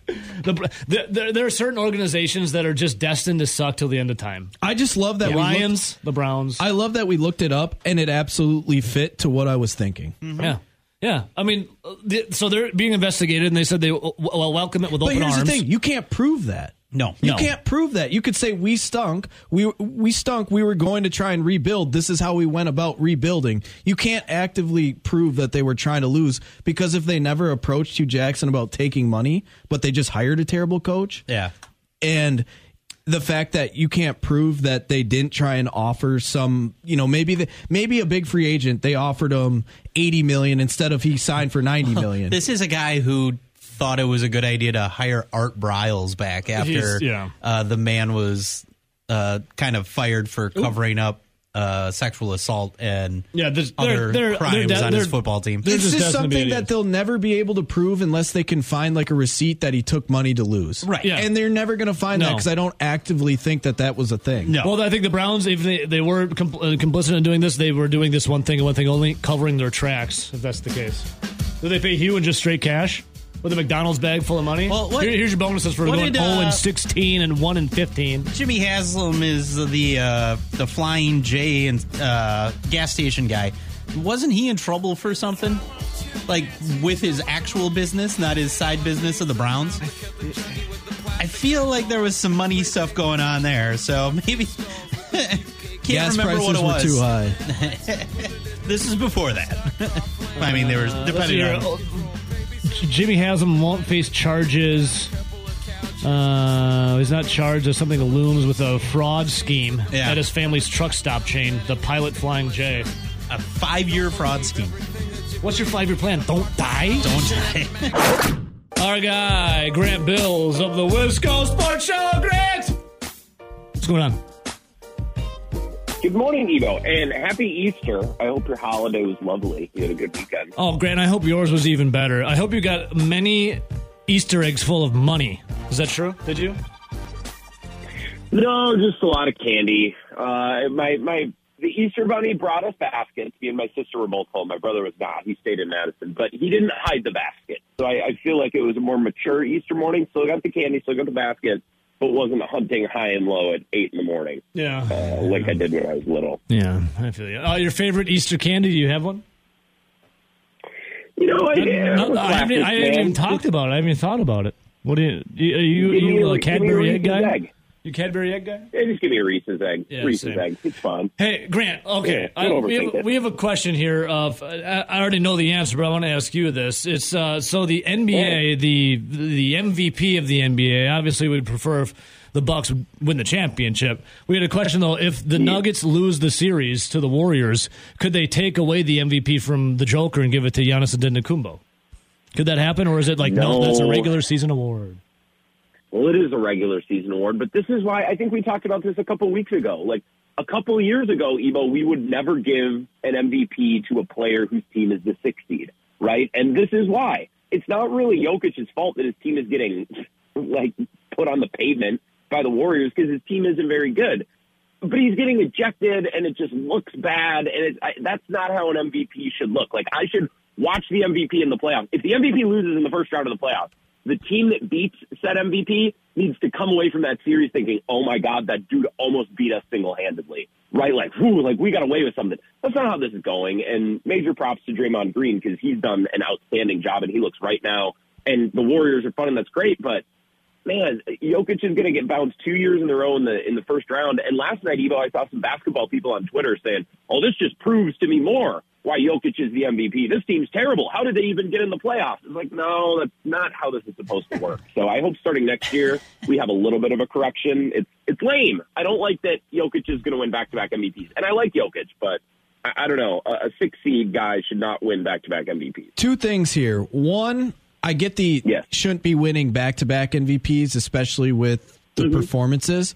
The, the, there, there are certain organizations that are just destined to suck till the end of time. I just love that The we looked- Lions, the Browns. I love that we looked it up and it absolutely fit to what I was thinking. Yeah. Yeah. I mean, uh, so they're being investigated, and they said they will will welcome it with But open here's the thing: you can't prove that. No. You No. can't prove that. You could say we stunk. We we stunk. We were going to try and rebuild. This is how we went about rebuilding. You can't actively prove that they were trying to lose because if they never approached Hue Jackson about taking money, but they just hired a terrible coach, Yeah. and the fact that you can't prove that they didn't try and offer some, you know, maybe the, maybe a big free agent they offered him 80 million instead of he signed for 90 (laughs) million. This is a guy who thought it was a good idea to hire Art Briles back after yeah. uh, the man was uh, kind of fired for covering up uh, sexual assault and Yeah, there's- other they're- they're- crimes they're de- on his they're- football team. they're This just is destined to be something that idiots. they'll never be able to prove unless they can find like a receipt that he took money to lose. Right. Yeah. And they're never going to find that No. because I don't actively think that that was a thing. No. Well, I think the Browns, if they, they were compl- uh, complicit in doing this, they were doing this one thing and one thing only, covering their tracks, if that's the case. Did they pay Hue in just straight cash? With a McDonald's bag full of money? Well, what- Here- here's your bonuses for what going did, 0 uh, and 16 and 1 and 15. Jimmy Haslam is the uh, the flying J and uh, gas station guy. Wasn't he in trouble for something? Like with his actual business, not his side business of the Browns. I feel like there was some money stuff going on there, so (laughs) maybe can't Gas remember prices what it were was. too (laughs) high. This is before that. (laughs) I mean, there was Let's depending see on. Jimmy Haslam won't face charges. Uh, he's not charged of something that looms with a fraud scheme Yeah. at his family's truck stop chain, the Pilot Flying J. a five-year fraud scheme. What's your five year plan? Don't die? Don't die. (laughs) Our guy, Grant Bills of the Wisco Sports Show. Grant! What's going on? Good morning, Evo, and happy Easter. I hope your holiday was lovely. You had a good weekend. Oh, Grant, I hope yours was even better. I hope you got many Easter eggs full of money. Is that true? Did you? No, just a lot of candy. Uh, my my the Easter Bunny brought us baskets. Me and my sister were both home. My brother was not. He stayed in Madison, but he didn't hide the basket. So I, I feel like it was a more mature Easter morning. Still got the candy, still got the basket, but wasn't hunting high and low at eight in the morning Yeah. uh, like I did when I was little. Yeah, I feel you. Uh, your favorite Easter candy? Do you have one? You know, I, yeah, No, I'm a I haven't, I haven't even talked about it. I haven't even thought about it. What do you? you- Are you, Give you a- a give me a Cadbury egg guy? egg. You Cadbury egg guy? Yeah, just give me a Reese's egg. Yeah, Reese's same. egg. It's fun. Hey, Grant. Okay, Yeah, I, we, have, we have a question here. Of I I already know the answer, but I want to ask you this. It's uh, so the NBA, the the MVP of the NBA. Obviously, would prefer if the Bucks win the championship. We had a question though: if the Nuggets lose the series to the Warriors, could they take away the MVP from the Joker and give it to Giannis Antetokounmpo? Could that happen, or is it like no, No. that's a regular season award? Well, it is a regular season award, but this is why I think we talked about this a couple weeks ago. Like a couple years ago, Evo, we would never give an MVP to a player whose team is the sixth seed, right? And this is why. It's not really Jokic's fault that his team is getting (laughs) like put on the pavement by the Warriors because his team isn't very good. But he's getting ejected, and it just looks bad. And it, I, that's not how an MVP should look. Like I should watch the MVP in the playoffs. If the MVP loses in the first round of the playoffs, the team that beats said MVP needs to come away from that series thinking, "Oh my God, that dude almost beat us single-handedly." Right? Like, whoo, like we got away with something. That's not how this is going. And major props to Draymond Green because he's done an outstanding job, and he looks right now. And the Warriors are fun, and that's great. But man, Jokic is going to get bounced two years in a row in the in the first round. And last night, Evo, I saw some basketball people on Twitter saying, "Oh, this just proves to me more why Jokic is the MVP. This team's terrible. How did they even get in the playoffs?" It's like, no, that's not how this is supposed to work. So I hope starting next year we have a little bit of a correction. It's it's lame. I don't like that Jokic is going to win back to back MVPs, and I like Jokic, but. I, don't know. A, a six seed guy should not win back to back MVPs. Two things here. One, I get the Yes. shouldn't be winning back to back MVPs, especially with the mm-hmm. performances.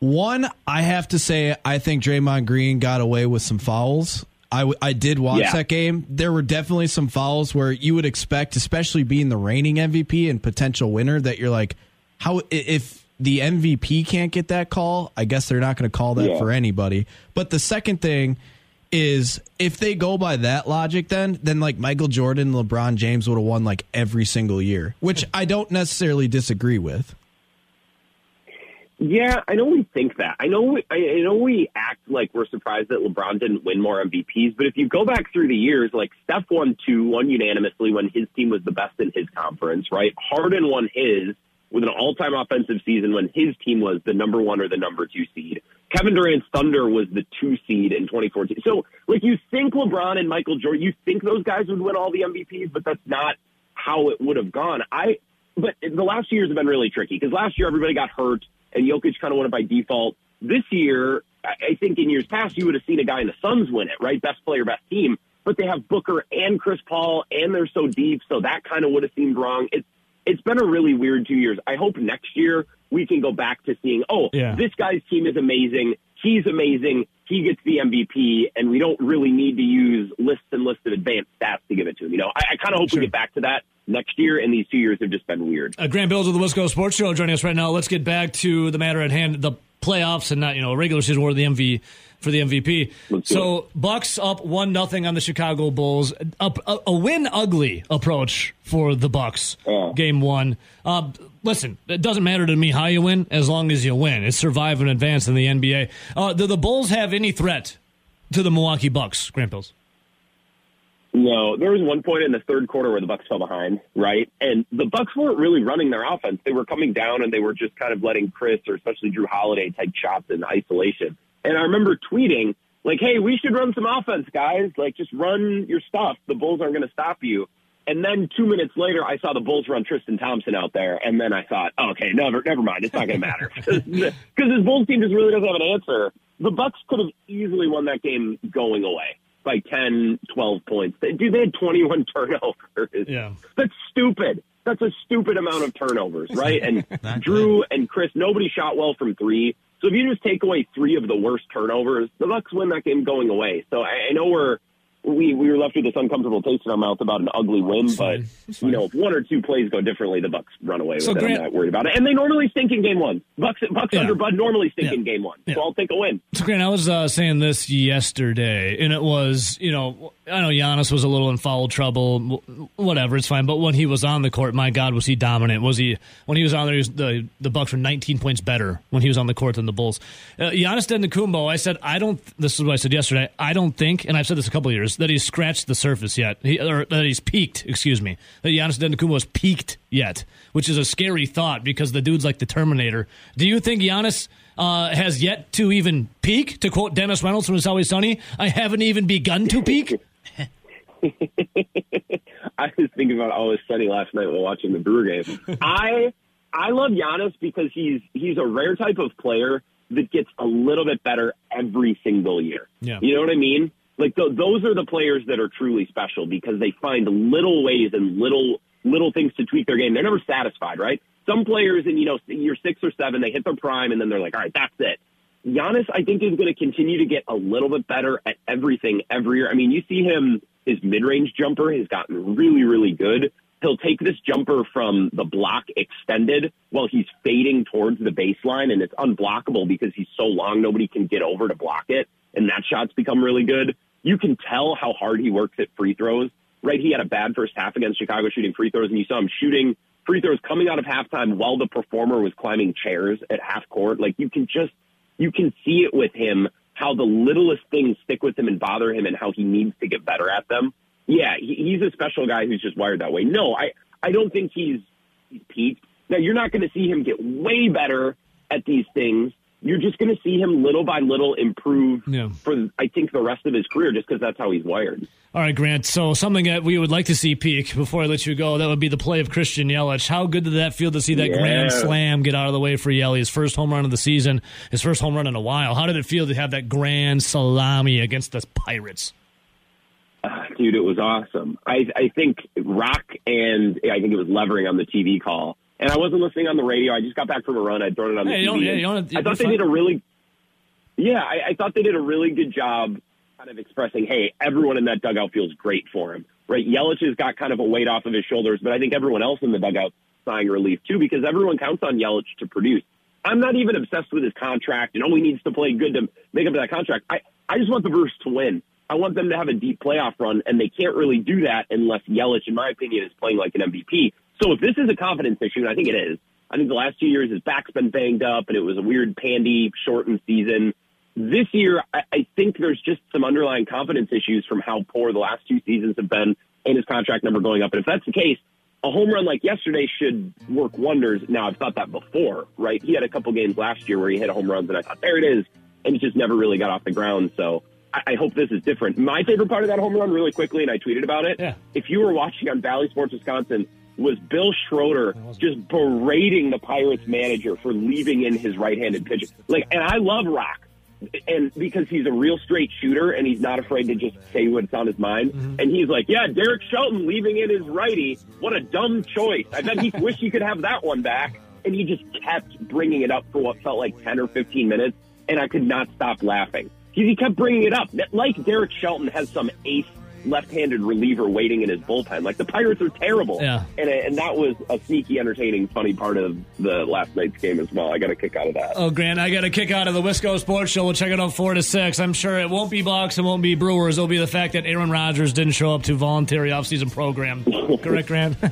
One, I have to say, I think Draymond Green got away with some fouls. I, I did watch Yeah. that game. There were definitely some fouls where you would expect, especially being the reigning MVP and potential winner, that you're like, how if the MVP can't get that call, I guess they're not going to call that Yeah. for anybody. But the second thing is if they go by that logic then then like Michael Jordan LeBron James would have won like every single year, which I don't necessarily disagree with. Yeah, I know we think that. I know we, I know we act like we're surprised that LeBron didn't win more MVPs, but if you go back through the years, like Steph won two, won unanimously when his team was the best in his conference, right? Harden won his with an all-time offensive season when his team was the number one or the number two seed. Kevin Durant's Thunder was the two seed in 2014. So, like, you think LeBron and Michael Jordan, you think those guys would win all the MVPs, but that's not how it would have gone. I, but the last years have been really tricky because last year everybody got hurt and Jokic kind of won it by default. This year, I think in years past you would have seen a guy in the Suns win it, right? Best player, best team. But they have Booker and Chris Paul, and they're so deep, so that kind of would have seemed wrong. It's it's been a really weird two years. I hope next year we can go back to seeing, oh, Yeah. this guy's team is amazing. He's amazing. He gets the MVP, and we don't really need to use lists and lists of advanced stats to give it to him. You know, I, I kind of hope Sure. we get back to that next year, and these two years have just been weird. Uh, Grant Bills of the Wisco Sports Show joining us right now. Let's get back to the matter at hand, the playoffs, and not you know regular season or the MV for the MVP. So Bucks up one nothing on the Chicago Bulls. A, a, a win ugly approach for the Bucks. Yeah. Game one. Uh, listen, it doesn't matter to me how you win as long as you win. It's survive and advance in the NBA. Uh, do the Bulls have any threat to the Milwaukee Bucks? Grant Bills. No, there was one point in the third quarter where the Bucks fell behind, right? And the Bucks weren't really running their offense. They were coming down and they were just kind of letting Chris or especially Jrue Holiday take shots in isolation. And I remember tweeting like, "Hey, we should run some offense, guys. Like, just run your stuff. The Bulls aren't going to stop you." And then two minutes later, I saw the Bulls run Tristan Thompson out there, and then I thought, okay, never, never mind. It's not going to matter (laughs) because this Bulls team just really doesn't have an answer. The Bucks could have easily won that game going away by 10, 12 points. They, dude, they had 21 (laughs) turnovers. Yeah. That's stupid. That's a stupid amount of turnovers, right? And (laughs) Jrue and Chris, nobody shot well from three. So if you just take away three of the worst turnovers, the Bucks win that game going away. So I, I know we're we we were left with this uncomfortable taste in our mouth about an ugly win, but you know if one or two plays go differently, the Bucks run away with So it. Grant- I'm not worried about it, and they normally stink in game one. Bucks Bucks Yeah. under Bud normally stink Yeah. in game one, Yeah. so I'll take a win. So, Grant, I was uh, saying this yesterday, and it was, you know, I know Giannis was a little in foul trouble, whatever, it's fine. But when he was on the court, my God, was he dominant? Was he when he was on there? He was, the the Bucks were 19 points better when he was on the court than the Bulls. Uh, Giannis Antetokounmpo, I said, I don't. This is what I said yesterday. I don't think, and I've said this a couple years, that he's scratched the surface yet, he, or that he's peaked. Excuse me, that Giannis Antetokounmpo has peaked yet, which is a scary thought because the dude's like the Terminator. Do you think Giannis? uh, has yet to even peak. To quote Dennis Reynolds from It's Always Sunny, I haven't even begun to peak. (laughs) I was thinking about Always Sunny last night while watching the Brewer game. I I love Giannis because he's he's a rare type of player that gets a little bit better every single year. Yeah. You know what I mean? Like th- those are the players that are truly special because they find little ways and little little things to tweak their game. They're never satisfied, right? Some players in you know year six or seven they hit their prime and then they're like, all right, that's it. Giannis, I think, is going to continue to get a little bit better at everything every year. I mean, you see him, his mid range jumper has gotten really, really good. He'll take this jumper from the block extended while he's fading towards the baseline, and it's unblockable because he's so long, nobody can get over to block it. And that shot's become really good. You can tell how hard he works at free throws, right? He had a bad first half against Chicago shooting free throws, and you saw him shooting free throws coming out of halftime while the performer was climbing chairs at half court. Like you can just you can see it with him how the littlest things stick with him and bother him and how he needs to get better at them. Yeah, he, he's a special guy who's just wired that way. No, I I don't think he's he's peaked. Now, you're not going to see him get way better at these things. You're just going to see him little by little improve Yeah. for, I think, the rest of his career just because that's how he's wired. All right, Grant. So something that we would like to see peak before I let you go, that would be the play of Christian Yelich. How good did that feel to see that Yeah. grand slam get out of the way for Yelich? His first home run of the season, his first home run in a while. How did it feel to have that grand salami against the Pirates? Ah, Dude, it was awesome. I, I think Rock and I think it was Levering on the TV call. And I wasn't listening on the radio. I just got back from a run. I'd thrown it on the Hey, you TV. yeah, I thought they fine. did a really, yeah, I, I thought they did a really good job kind of expressing, hey, everyone in that dugout feels great for him, right? Yelich has got kind of a weight off of his shoulders, but I think everyone else in the dugout sighing relief too because everyone counts on Yelich to produce. I'm not even obsessed with his contract and he needs to play good to make up for that contract. I, I just want the Brewers to win. I want them to have a deep playoff run, and they can't really do that unless Yelich, in my opinion, is playing like an MVP. So if this is a confidence issue, and I think it is, I think the last two years his back's been banged up, and it was a weird pandy shortened season. This year, I, I think there's just some underlying confidence issues from how poor the last two seasons have been, and his contract number going up. And if that's the case, a home run like yesterday should work wonders. Now, I've thought that before, right? He had a couple games last year where he hit home runs, and I thought, there it is, and it just never really got off the ground. So I, I hope this is different. My favorite part of that home run, really quickly, and I tweeted about it. Yeah. If you were watching on Bally Sports Wisconsin, was Bill Schroeder just berating the Pirates manager for leaving in his right-handed pitcher. Like, and I love Rock and because he's a real straight shooter and he's not afraid to just say what's on his mind. Mm-hmm. And he's like, yeah, Derek Shelton leaving in his righty. What a dumb choice. I bet he (laughs) wish he could have that one back. And he just kept bringing it up for what felt like 10 or 15 minutes. And I could not stop laughing. He kept bringing it up. Like Derek Shelton has some ace left-handed reliever waiting in his bullpen. Like the Pirates are terrible. Yeah. And, and that was a sneaky, entertaining, funny part of the last night's game as well. I got a kick out of that. Oh, Grant, I got a kick out of the Wisco Sports Show. We'll check it out 4 to 6. I'm sure it won't be Bucks, it won't be Brewers. It'll be the fact that Aaron Rodgers didn't show up to voluntary offseason program. (laughs) Correct, Grant? (laughs)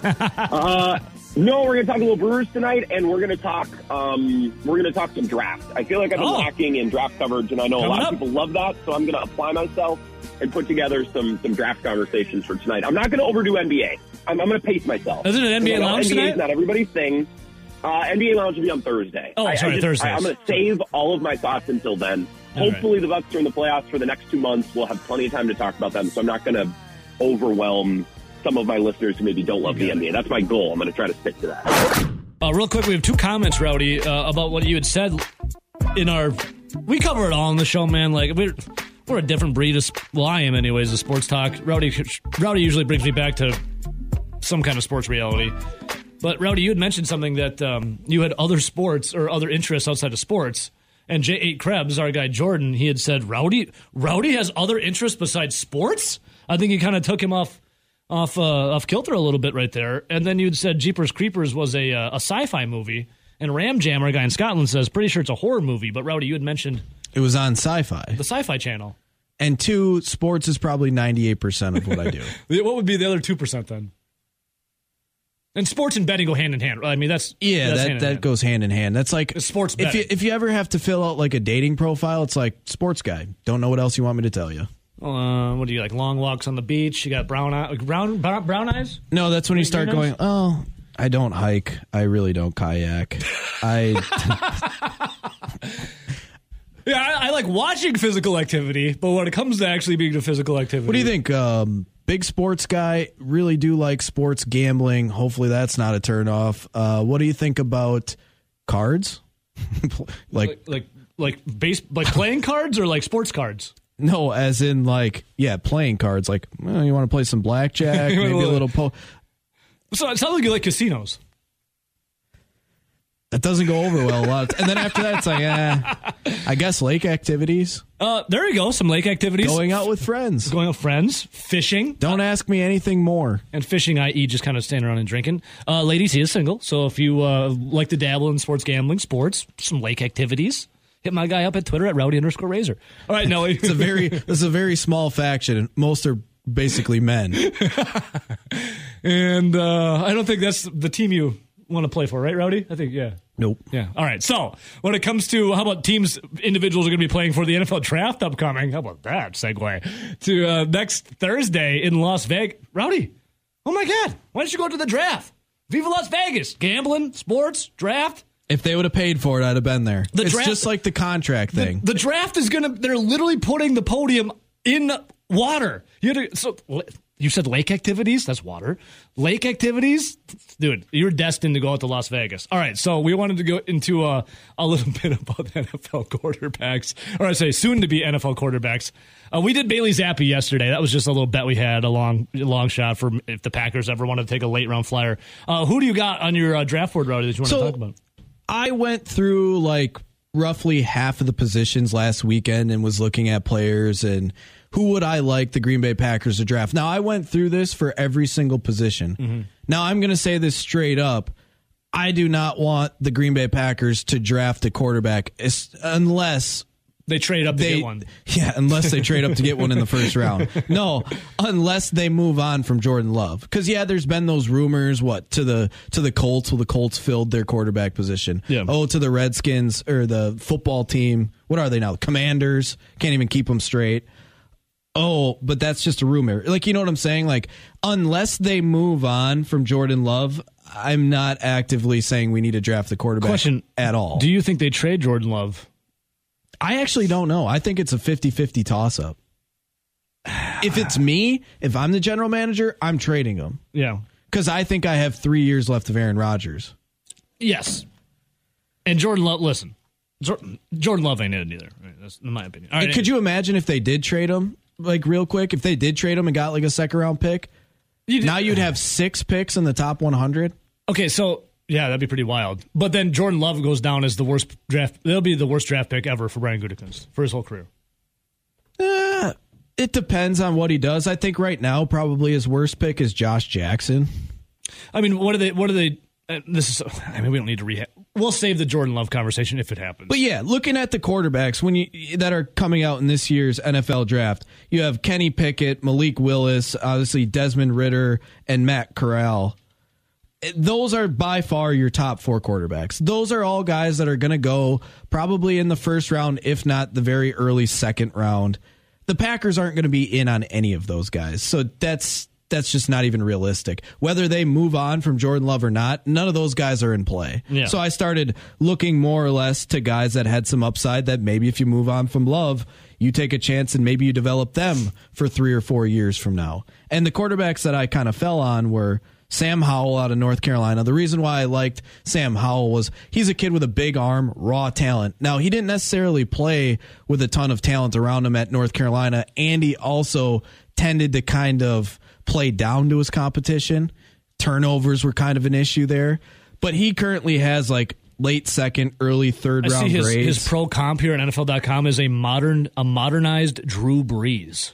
Uh, no, we're going to talk a little Brewers tonight, and we're going to talk. Um, we're going to talk some draft. I feel like I've been Oh. lacking in draft coverage, and I know a lot up. of people love that. So I'm going to apply myself and put together some some draft conversations for tonight. I'm not going to overdo NBA. I'm, I'm going to pace myself. Isn't it NBA Lounge tonight? not everybody's thing. Uh, NBA Lounge will be on Thursday. Oh, I- sorry, just- Thursdays. I, am going to save all of my thoughts until then. All right. Hopefully, the Bucks are in the playoffs for the next two months. We'll have plenty of time to talk about them. So I'm not going to overwhelm some of my listeners who maybe don't love the NBA. That's my goal. I'm going to try to stick to that. Uh, real quick, we have two comments, Rowdy, uh, about what you had said in our. We cover it all on the show, man. Like we're we're a different breed. Of, well, I am, anyways. Of sports talk. Rowdy Rowdy usually brings me back to some kind of sports reality. But Rowdy, you had mentioned something that um, you had other sports or other interests outside of sports. And J8 Krebs, our guy Jordan, he had said Rowdy Rowdy has other interests besides sports. I think he kind of took him off off uh, off kilter a little bit right there. And then you'd said Jeepers Creepers was a uh, a sci-fi movie, and Ram Jam, our guy in Scotland, says pretty sure it's a horror movie. But Rowdy, you had mentioned It was on Sci-Fi, the Sci-Fi Channel. and two sports is probably ninety eight percent of what I do. (laughs) What would be the other two percent then? And sports and betting go hand in hand. I mean, that's Yeah, that's that, hand that hand. goes hand in hand. That's like It's sports If you if you ever have to fill out like a dating profile, it's like sports guy. Don't know what else you want me to tell you. Uh, what do you like? Long walks on the beach. You got brown eye, brown brown, eyes. No, that's when you start going. Oh, I don't hike. I really don't kayak. I (laughs) (laughs) Yeah, I, I like watching physical activity, but when it comes to actually being a physical activity, What do you think? Um, big sports guy, really do like sports gambling. Hopefully, that's not a turnoff. Uh, what do you think about cards? (laughs) like, Like like like base like playing (laughs) cards or like sports cards? no, as in like yeah, playing cards. Like, well, you want to play some blackjack, (laughs) maybe a little po. So it sounds like you like casinos. That doesn't go over well a lot. And then after that, it's like, eh, I guess lake activities, Uh, there you go. Some lake activities. going out with friends. going out with friends, fishing. Don't ask me anything more. and fishing, i.e., just kind of standing around and drinking. Uh, ladies, he is single, so if you uh, like to dabble in sports gambling, sports, some lake activities, hit my guy up at Twitter at rowdy underscore razor. All right, Nelly. (laughs) It's a very, it's a very small faction, and most are basically men. (laughs) and uh, I don't think that's the team you want to play for, right, Rowdy? I think, yeah. Nope. Yeah. All right. So when it comes to how about teams, individuals are going to be playing for the NFL draft upcoming? How about that segue to uh, next Thursday in Las Vegas? Rowdy, oh my God, why don't you go to the draft? Viva Las Vegas. Gambling, sports, draft. If they would have paid for it, I'd have been there. The it's draft- just like the contract thing. The draft is gonna. They're literally putting the podium in water. You had to, so you said lake activities. That's water. Lake activities, dude. You're destined to go out to Las Vegas. All right. So we wanted to go into a a little (laughs) bit about NFL quarterbacks, or I say soon to be NFL quarterbacks. Uh, we did Bailey Zappe yesterday. That was just a little bet we had, a long long shot for if the Packers ever wanted to take a late round flyer. Uh, who do you got on your uh, draft board, Rowdy, that you want to So- talk about? I went through like roughly half of the positions last weekend and was looking at players and who would I like the Green Bay Packers to draft. Now I went through this for every single position. Mm-hmm. Now I'm going to say this straight up. I do not want the Green Bay Packers to draft a quarterback unless They trade up to they get one. (laughs) yeah, unless they trade up to get one in the first round. (laughs) No, unless they move on from Jordan Love. Cuz yeah, there's been those rumors what to the to the Colts, Well, the Colts filled their quarterback position. Yeah. Oh, to the Redskins or the football team. What are they now? Commanders. Can't even keep them straight. Oh, but that's just a rumor. Like you know what I'm saying? Like unless they move on from Jordan Love, I'm not actively saying we need to draft the quarterback Question at all. Do you think they trade Jordan Love? I actually don't know. I think it's a 50 50 toss up. (sighs) If it's me, if I'm the general manager, I'm trading him Yeah. because I think I have three years left of Aaron Rodgers. Yes. And Jordan Love, listen, Jordan Love ain't in it either. That's in my opinion. All right, Could you imagine if they did trade him, like real quick, if they did trade him and got like a second round pick? you- Now you'd have six picks in the top 100. okay, so yeah, that'd be pretty wild. But then Jordan Love goes down as the worst draft. That'll be the worst draft pick ever for Brian Gutekunst for his whole career. Uh, it depends on what he does. I think right now, probably his worst pick is Josh Jackson. I mean, what are they? What are they? Uh, this is. (laughs) I mean, we don't need to rehab. We'll save the Jordan Love conversation if it happens. But yeah, looking at the quarterbacks when you that are coming out in this year's NFL draft, you have Kenny Pickett, Malik Willis, obviously Desmond Ridder, and Matt Corral. Those are by far your top four quarterbacks. Those are all guys that are going to go probably in the first round, if not the very early second round. The Packers aren't going to be in on any of those guys, so that's that's just not even realistic. Whether they move on from Jordan Love or not, none of those guys are in play. Yeah. So I started looking more or less to guys that had some upside that maybe if you move on from Love, you take a chance and maybe you develop them for three or four years from now. And the quarterbacks that I kind of fell on were Sam Howell out of North Carolina. The reason why I liked Sam Howell was he's a kid with a big arm, raw talent. Now, he didn't necessarily play with a ton of talent around him at North Carolina, and he also tended to kind of play down to his competition. Turnovers were kind of an issue there, but he currently has like late second, early third I round see his, grades. his pro comp here at NFL.com is a modern, a modernized Drew Brees.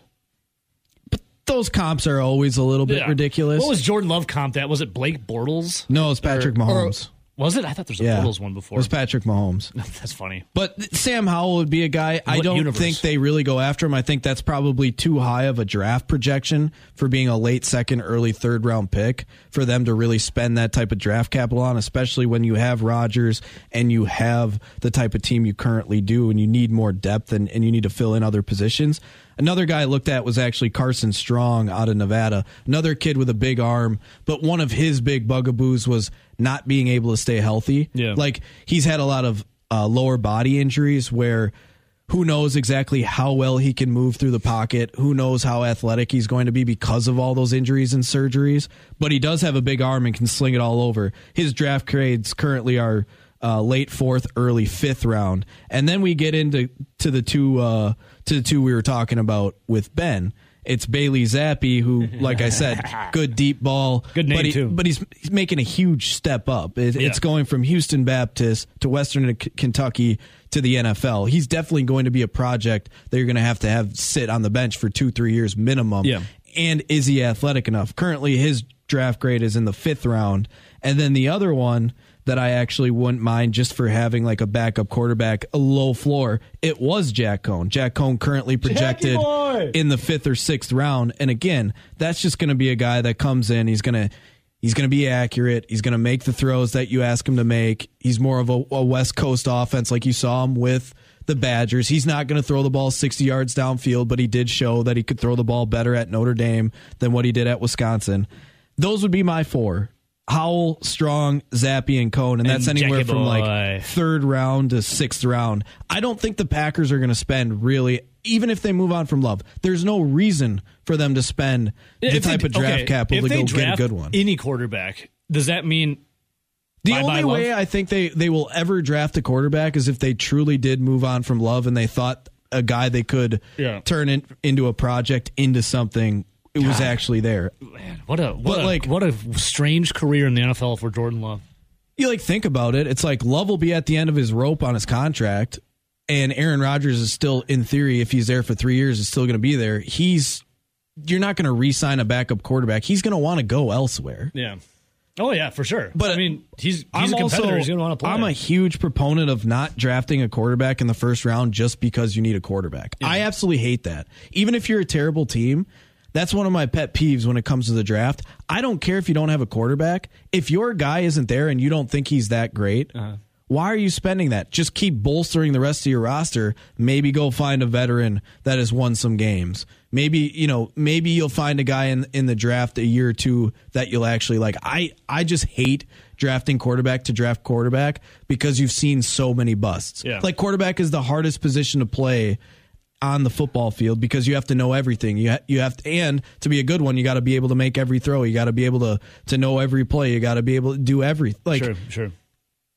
But those comps are always a little bit Yeah. ridiculous. What was Jordan Love comp That Was it Blake Bortles? no, it's Patrick Or- or- Mahomes. Was it? I thought there was a yeah, Bortles one It before. was Patrick Mahomes. (laughs) That's funny. But Sam Howell would be a guy. I don't universe? think they really go after him. I think that's probably too high of a draft projection for being a late second, early third round pick for them to really spend that type of draft capital on, especially when you have Rodgers and you have the type of team you currently do and you need more depth and, and you need to fill in other positions. Another guy I looked at was actually Carson Strong out of Nevada. Another kid with a big arm, but one of his big bugaboos was not being able to stay healthy. Yeah. Like he's had a lot of uh, lower body injuries where who knows exactly how well he can move through the pocket. Who knows how athletic he's going to be because of all those injuries and surgeries. But he does have a big arm and can sling it all over. His draft grades currently are uh, late fourth, early fifth round, and then we get into to the two uh, to the two we were talking about with Ben. It's Bailey Zappe, who, (laughs) like I said, good deep ball, Good name, but he, too. But he's he's making a huge step up. It, Yeah. It's going from Houston Baptist to Western K- Kentucky to the NFL. He's definitely going to be a project that you're going to have to have sit on the bench for two, three years minimum. Yeah. And is he athletic enough? Currently, his draft grade is in the fifth round. And then the other one that I actually wouldn't mind just for having like a backup quarterback, a low floor, it was Jack Coan. Jack Coan currently projected in the fifth or sixth round. And again, that's just going to be a guy that comes in. He's going to he's going to be accurate. He's going to make the throws that you ask him to make. He's more of a, a West Coast offense, like you saw him with the Badgers. He's not going to throw the ball 60 yards downfield, but he did show that he could throw the ball better at Notre Dame than what he did at Wisconsin. Those would be my four. Howell, Strong, Zappe, and Coan, and that's And anywhere Jackie from boy. like third round to sixth round. I don't think the Packers are going to spend really, even if they move on from Love. There's no reason for them to spend the If they- type of draft okay, capital to go get a good one. Any quarterback, does that mean The Bye-bye only Love? way I think they, they will ever draft a quarterback is if they truly did move on from Love and they thought a guy they could Yeah. turn it into a project into something. It was actually there. Man, what a what But, a, like- what a strange career in the NFL for Jordan Love? you like think about it, it's like Love will be at the end of his rope on his contract, and Aaron Rodgers is still, in theory, if he's there for three years, is still going to be there. He's you're not going to re-sign a backup quarterback. He's going to want to go elsewhere. Yeah. Oh yeah, for sure. But I mean, he's he's I'm a competitor. also he's going to want to play. I'm a huge proponent of not drafting a quarterback in the first round just because you need a quarterback. I absolutely hate that. Even if you're a terrible team, that's one of my pet peeves when it comes to the draft. I don't care if you don't have a quarterback. If your guy isn't there and you don't think he's that great, uh-huh. why are you spending that? Just keep bolstering the rest of your roster. Maybe go find a veteran that has won some games. Maybe, you know, maybe you'll find a guy in in the draft a year or two that you'll actually like. I I just hate drafting quarterback to draft quarterback because you've seen so many busts. Yeah. Like quarterback is the hardest position to play on the football field because you have to know everything. You ha- you have to, and to be a good one, you got to be able to make every throw. You got to be able to to know every play. You got to be able to do everything. like sure, sure.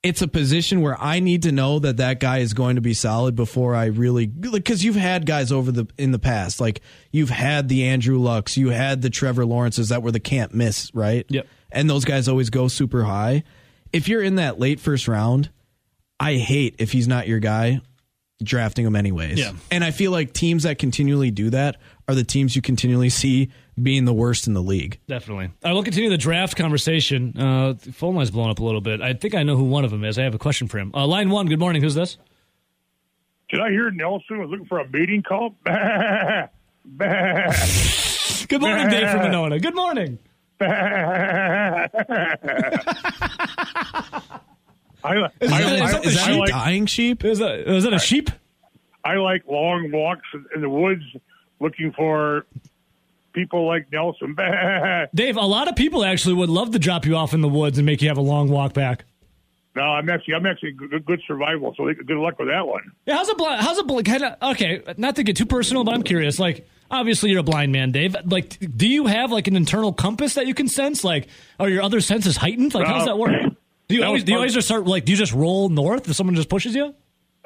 it's a position where I need to know that that guy is going to be solid before I really because you've had guys over the in the past like you've had the Andrew Lucks, you had the Trevor Lawrences that were the can't miss, right? Yep. And those guys always go super high. If you're in that late first round, I hate if he's not your guy drafting them anyways. Yeah. And I feel like teams that continually do that are the teams you continually see being the worst in the league. Definitely. I we'll continue the draft conversation. Uh, the phone line's blowing up a little bit. I think I know who one of them is. I have a question for him. Uh, line one. Good morning. Who's this? Did I hear Nelson was looking for a meeting call? Bah, (laughs) bah, Good morning, Dave from Monona. Good morning. (laughs) bah. I, li- Is I, that- is I- that the Is that I a like, dying sheep? Is that, is that a sheep? I like long walks in the woods looking for people like Nelson. (laughs) Dave, a lot of people actually would love to drop you off in the woods and make you have a long walk back. No, I'm actually I'm actually good, good survival, so good luck with that one. Yeah, how's a blind? How's a blind? Kind of okay. Not to get too personal, but I'm curious. Like, obviously, you're a blind man, Dave. Like, do you have like an internal compass that you can sense? Like, are your other senses heightened? Like, how does uh, that work? Do you always do you always just start like do you just roll north if someone just pushes you? (laughs)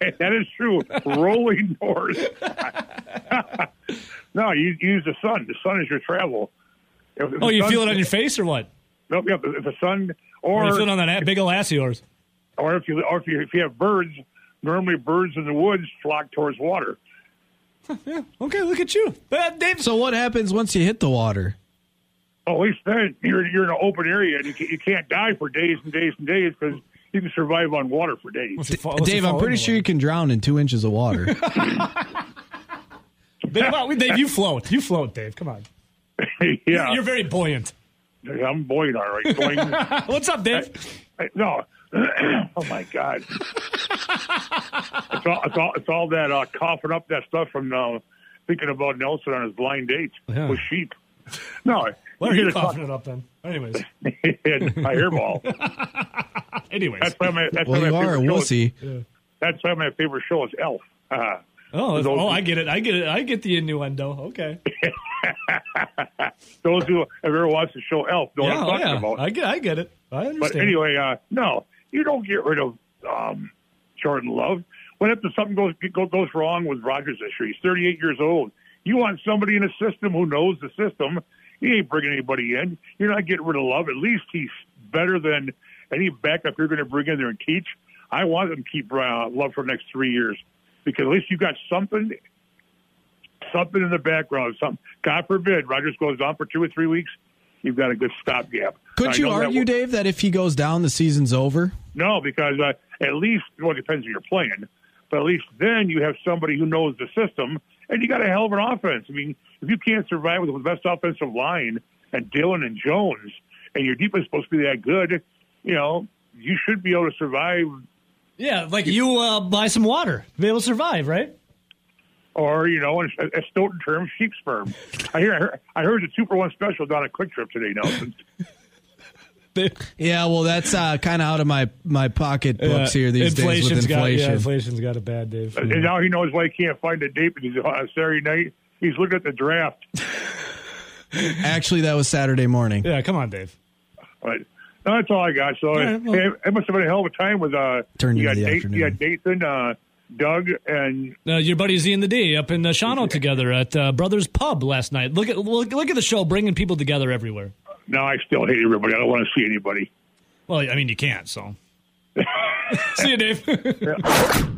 that is true. Rolling (laughs) north. (laughs) no, you, you use the sun. The sun is your travel. If- if Oh, you sun- feel it on your face or what? Nope, yep. If the sun, Or or you feel it on that big old ass of yours? or if you or if you if you have birds, normally birds in the woods flock towards water. Yeah. Okay, look at you, uh, Dave. So what happens once you hit the water? Oh, at least then you're you're in an open area and you can't, you can't die for days and days and days because you can survive on water for days. What's it fa- what's it Dave, I'm pretty sure you can drown in two inches of water. Dave, well, Dave, you float. You float, Dave. Come on. (laughs) yeah, You're very buoyant. I'm buoyant, all right. Boing. (laughs) What's up, Dave? Hey, no. (clears throat) oh my God! it's all it's all it's all that uh, coughing up that stuff from uh, thinking about Nelson on his blind date Yeah. with sheep. (laughs) No, Why are you get coughing it up then? Anyways, (laughs) my hairball. (laughs) anyways. That's why my that's well, why you my are a favorite show is, that's why my favorite show is Elf. Uh, Oh, those- oh, I get it. I get it. I get the innuendo. Okay. those who have ever watched the show Elf know yeah, what oh, I'm talking yeah. about. I get. I get it. I understand. But anyway, uh, no, you don't get rid of um, Jordan Love. What if something goes goes wrong with Rodgers this year? He's 38 years old. You want somebody in the system who knows the system. You ain't bringing anybody in. You're not getting rid of Love. At least he's better than any backup you're going to bring in there and teach. I want them to keep uh, Love for the next three years because at least you got something something in the background. Some God forbid Rodgers goes down for two or three weeks. You've got a good stopgap. I Could you know that argue, Dave, that if he goes down, the season's over? no, because uh, at least well, it depends on your plan, but at least then you have somebody who knows the system, and you got a hell of an offense. I mean, if you can't survive with the best offensive line and Dillon and Jones, and your defense is supposed to be that good, you know, you should be able to survive. yeah, like you uh, buy some water, be able to survive, right? Or you know, in a Stoughton term, sheep sperm. I hear, I heard, I heard the two for one special down at Kwik Trip today, Nelson. (laughs) Dave. Yeah, well, that's uh, kind of out of my my pocketbooks here these days with Got, inflation. yeah, inflation's got a bad Dave. And now he knows why he can't find a date because on a Saturday night he's looking at the draft. (laughs) Actually, that was Saturday morning. Yeah, come on, Dave. But no, that's all I got. So right, well- hey, it must have been a hell of a time with uh. Turned you into got the Nate- afternoon. You got Nathan, uh, Doug, and Uh, your buddy Z and the D up in uh, Shawano together at uh, Brothers Pub last night. Look at look, look at the show, bringing people together everywhere. Now I still hate everybody. I don't want to see anybody. Well, I mean, you can't. So, (laughs) see you, Dave. (laughs)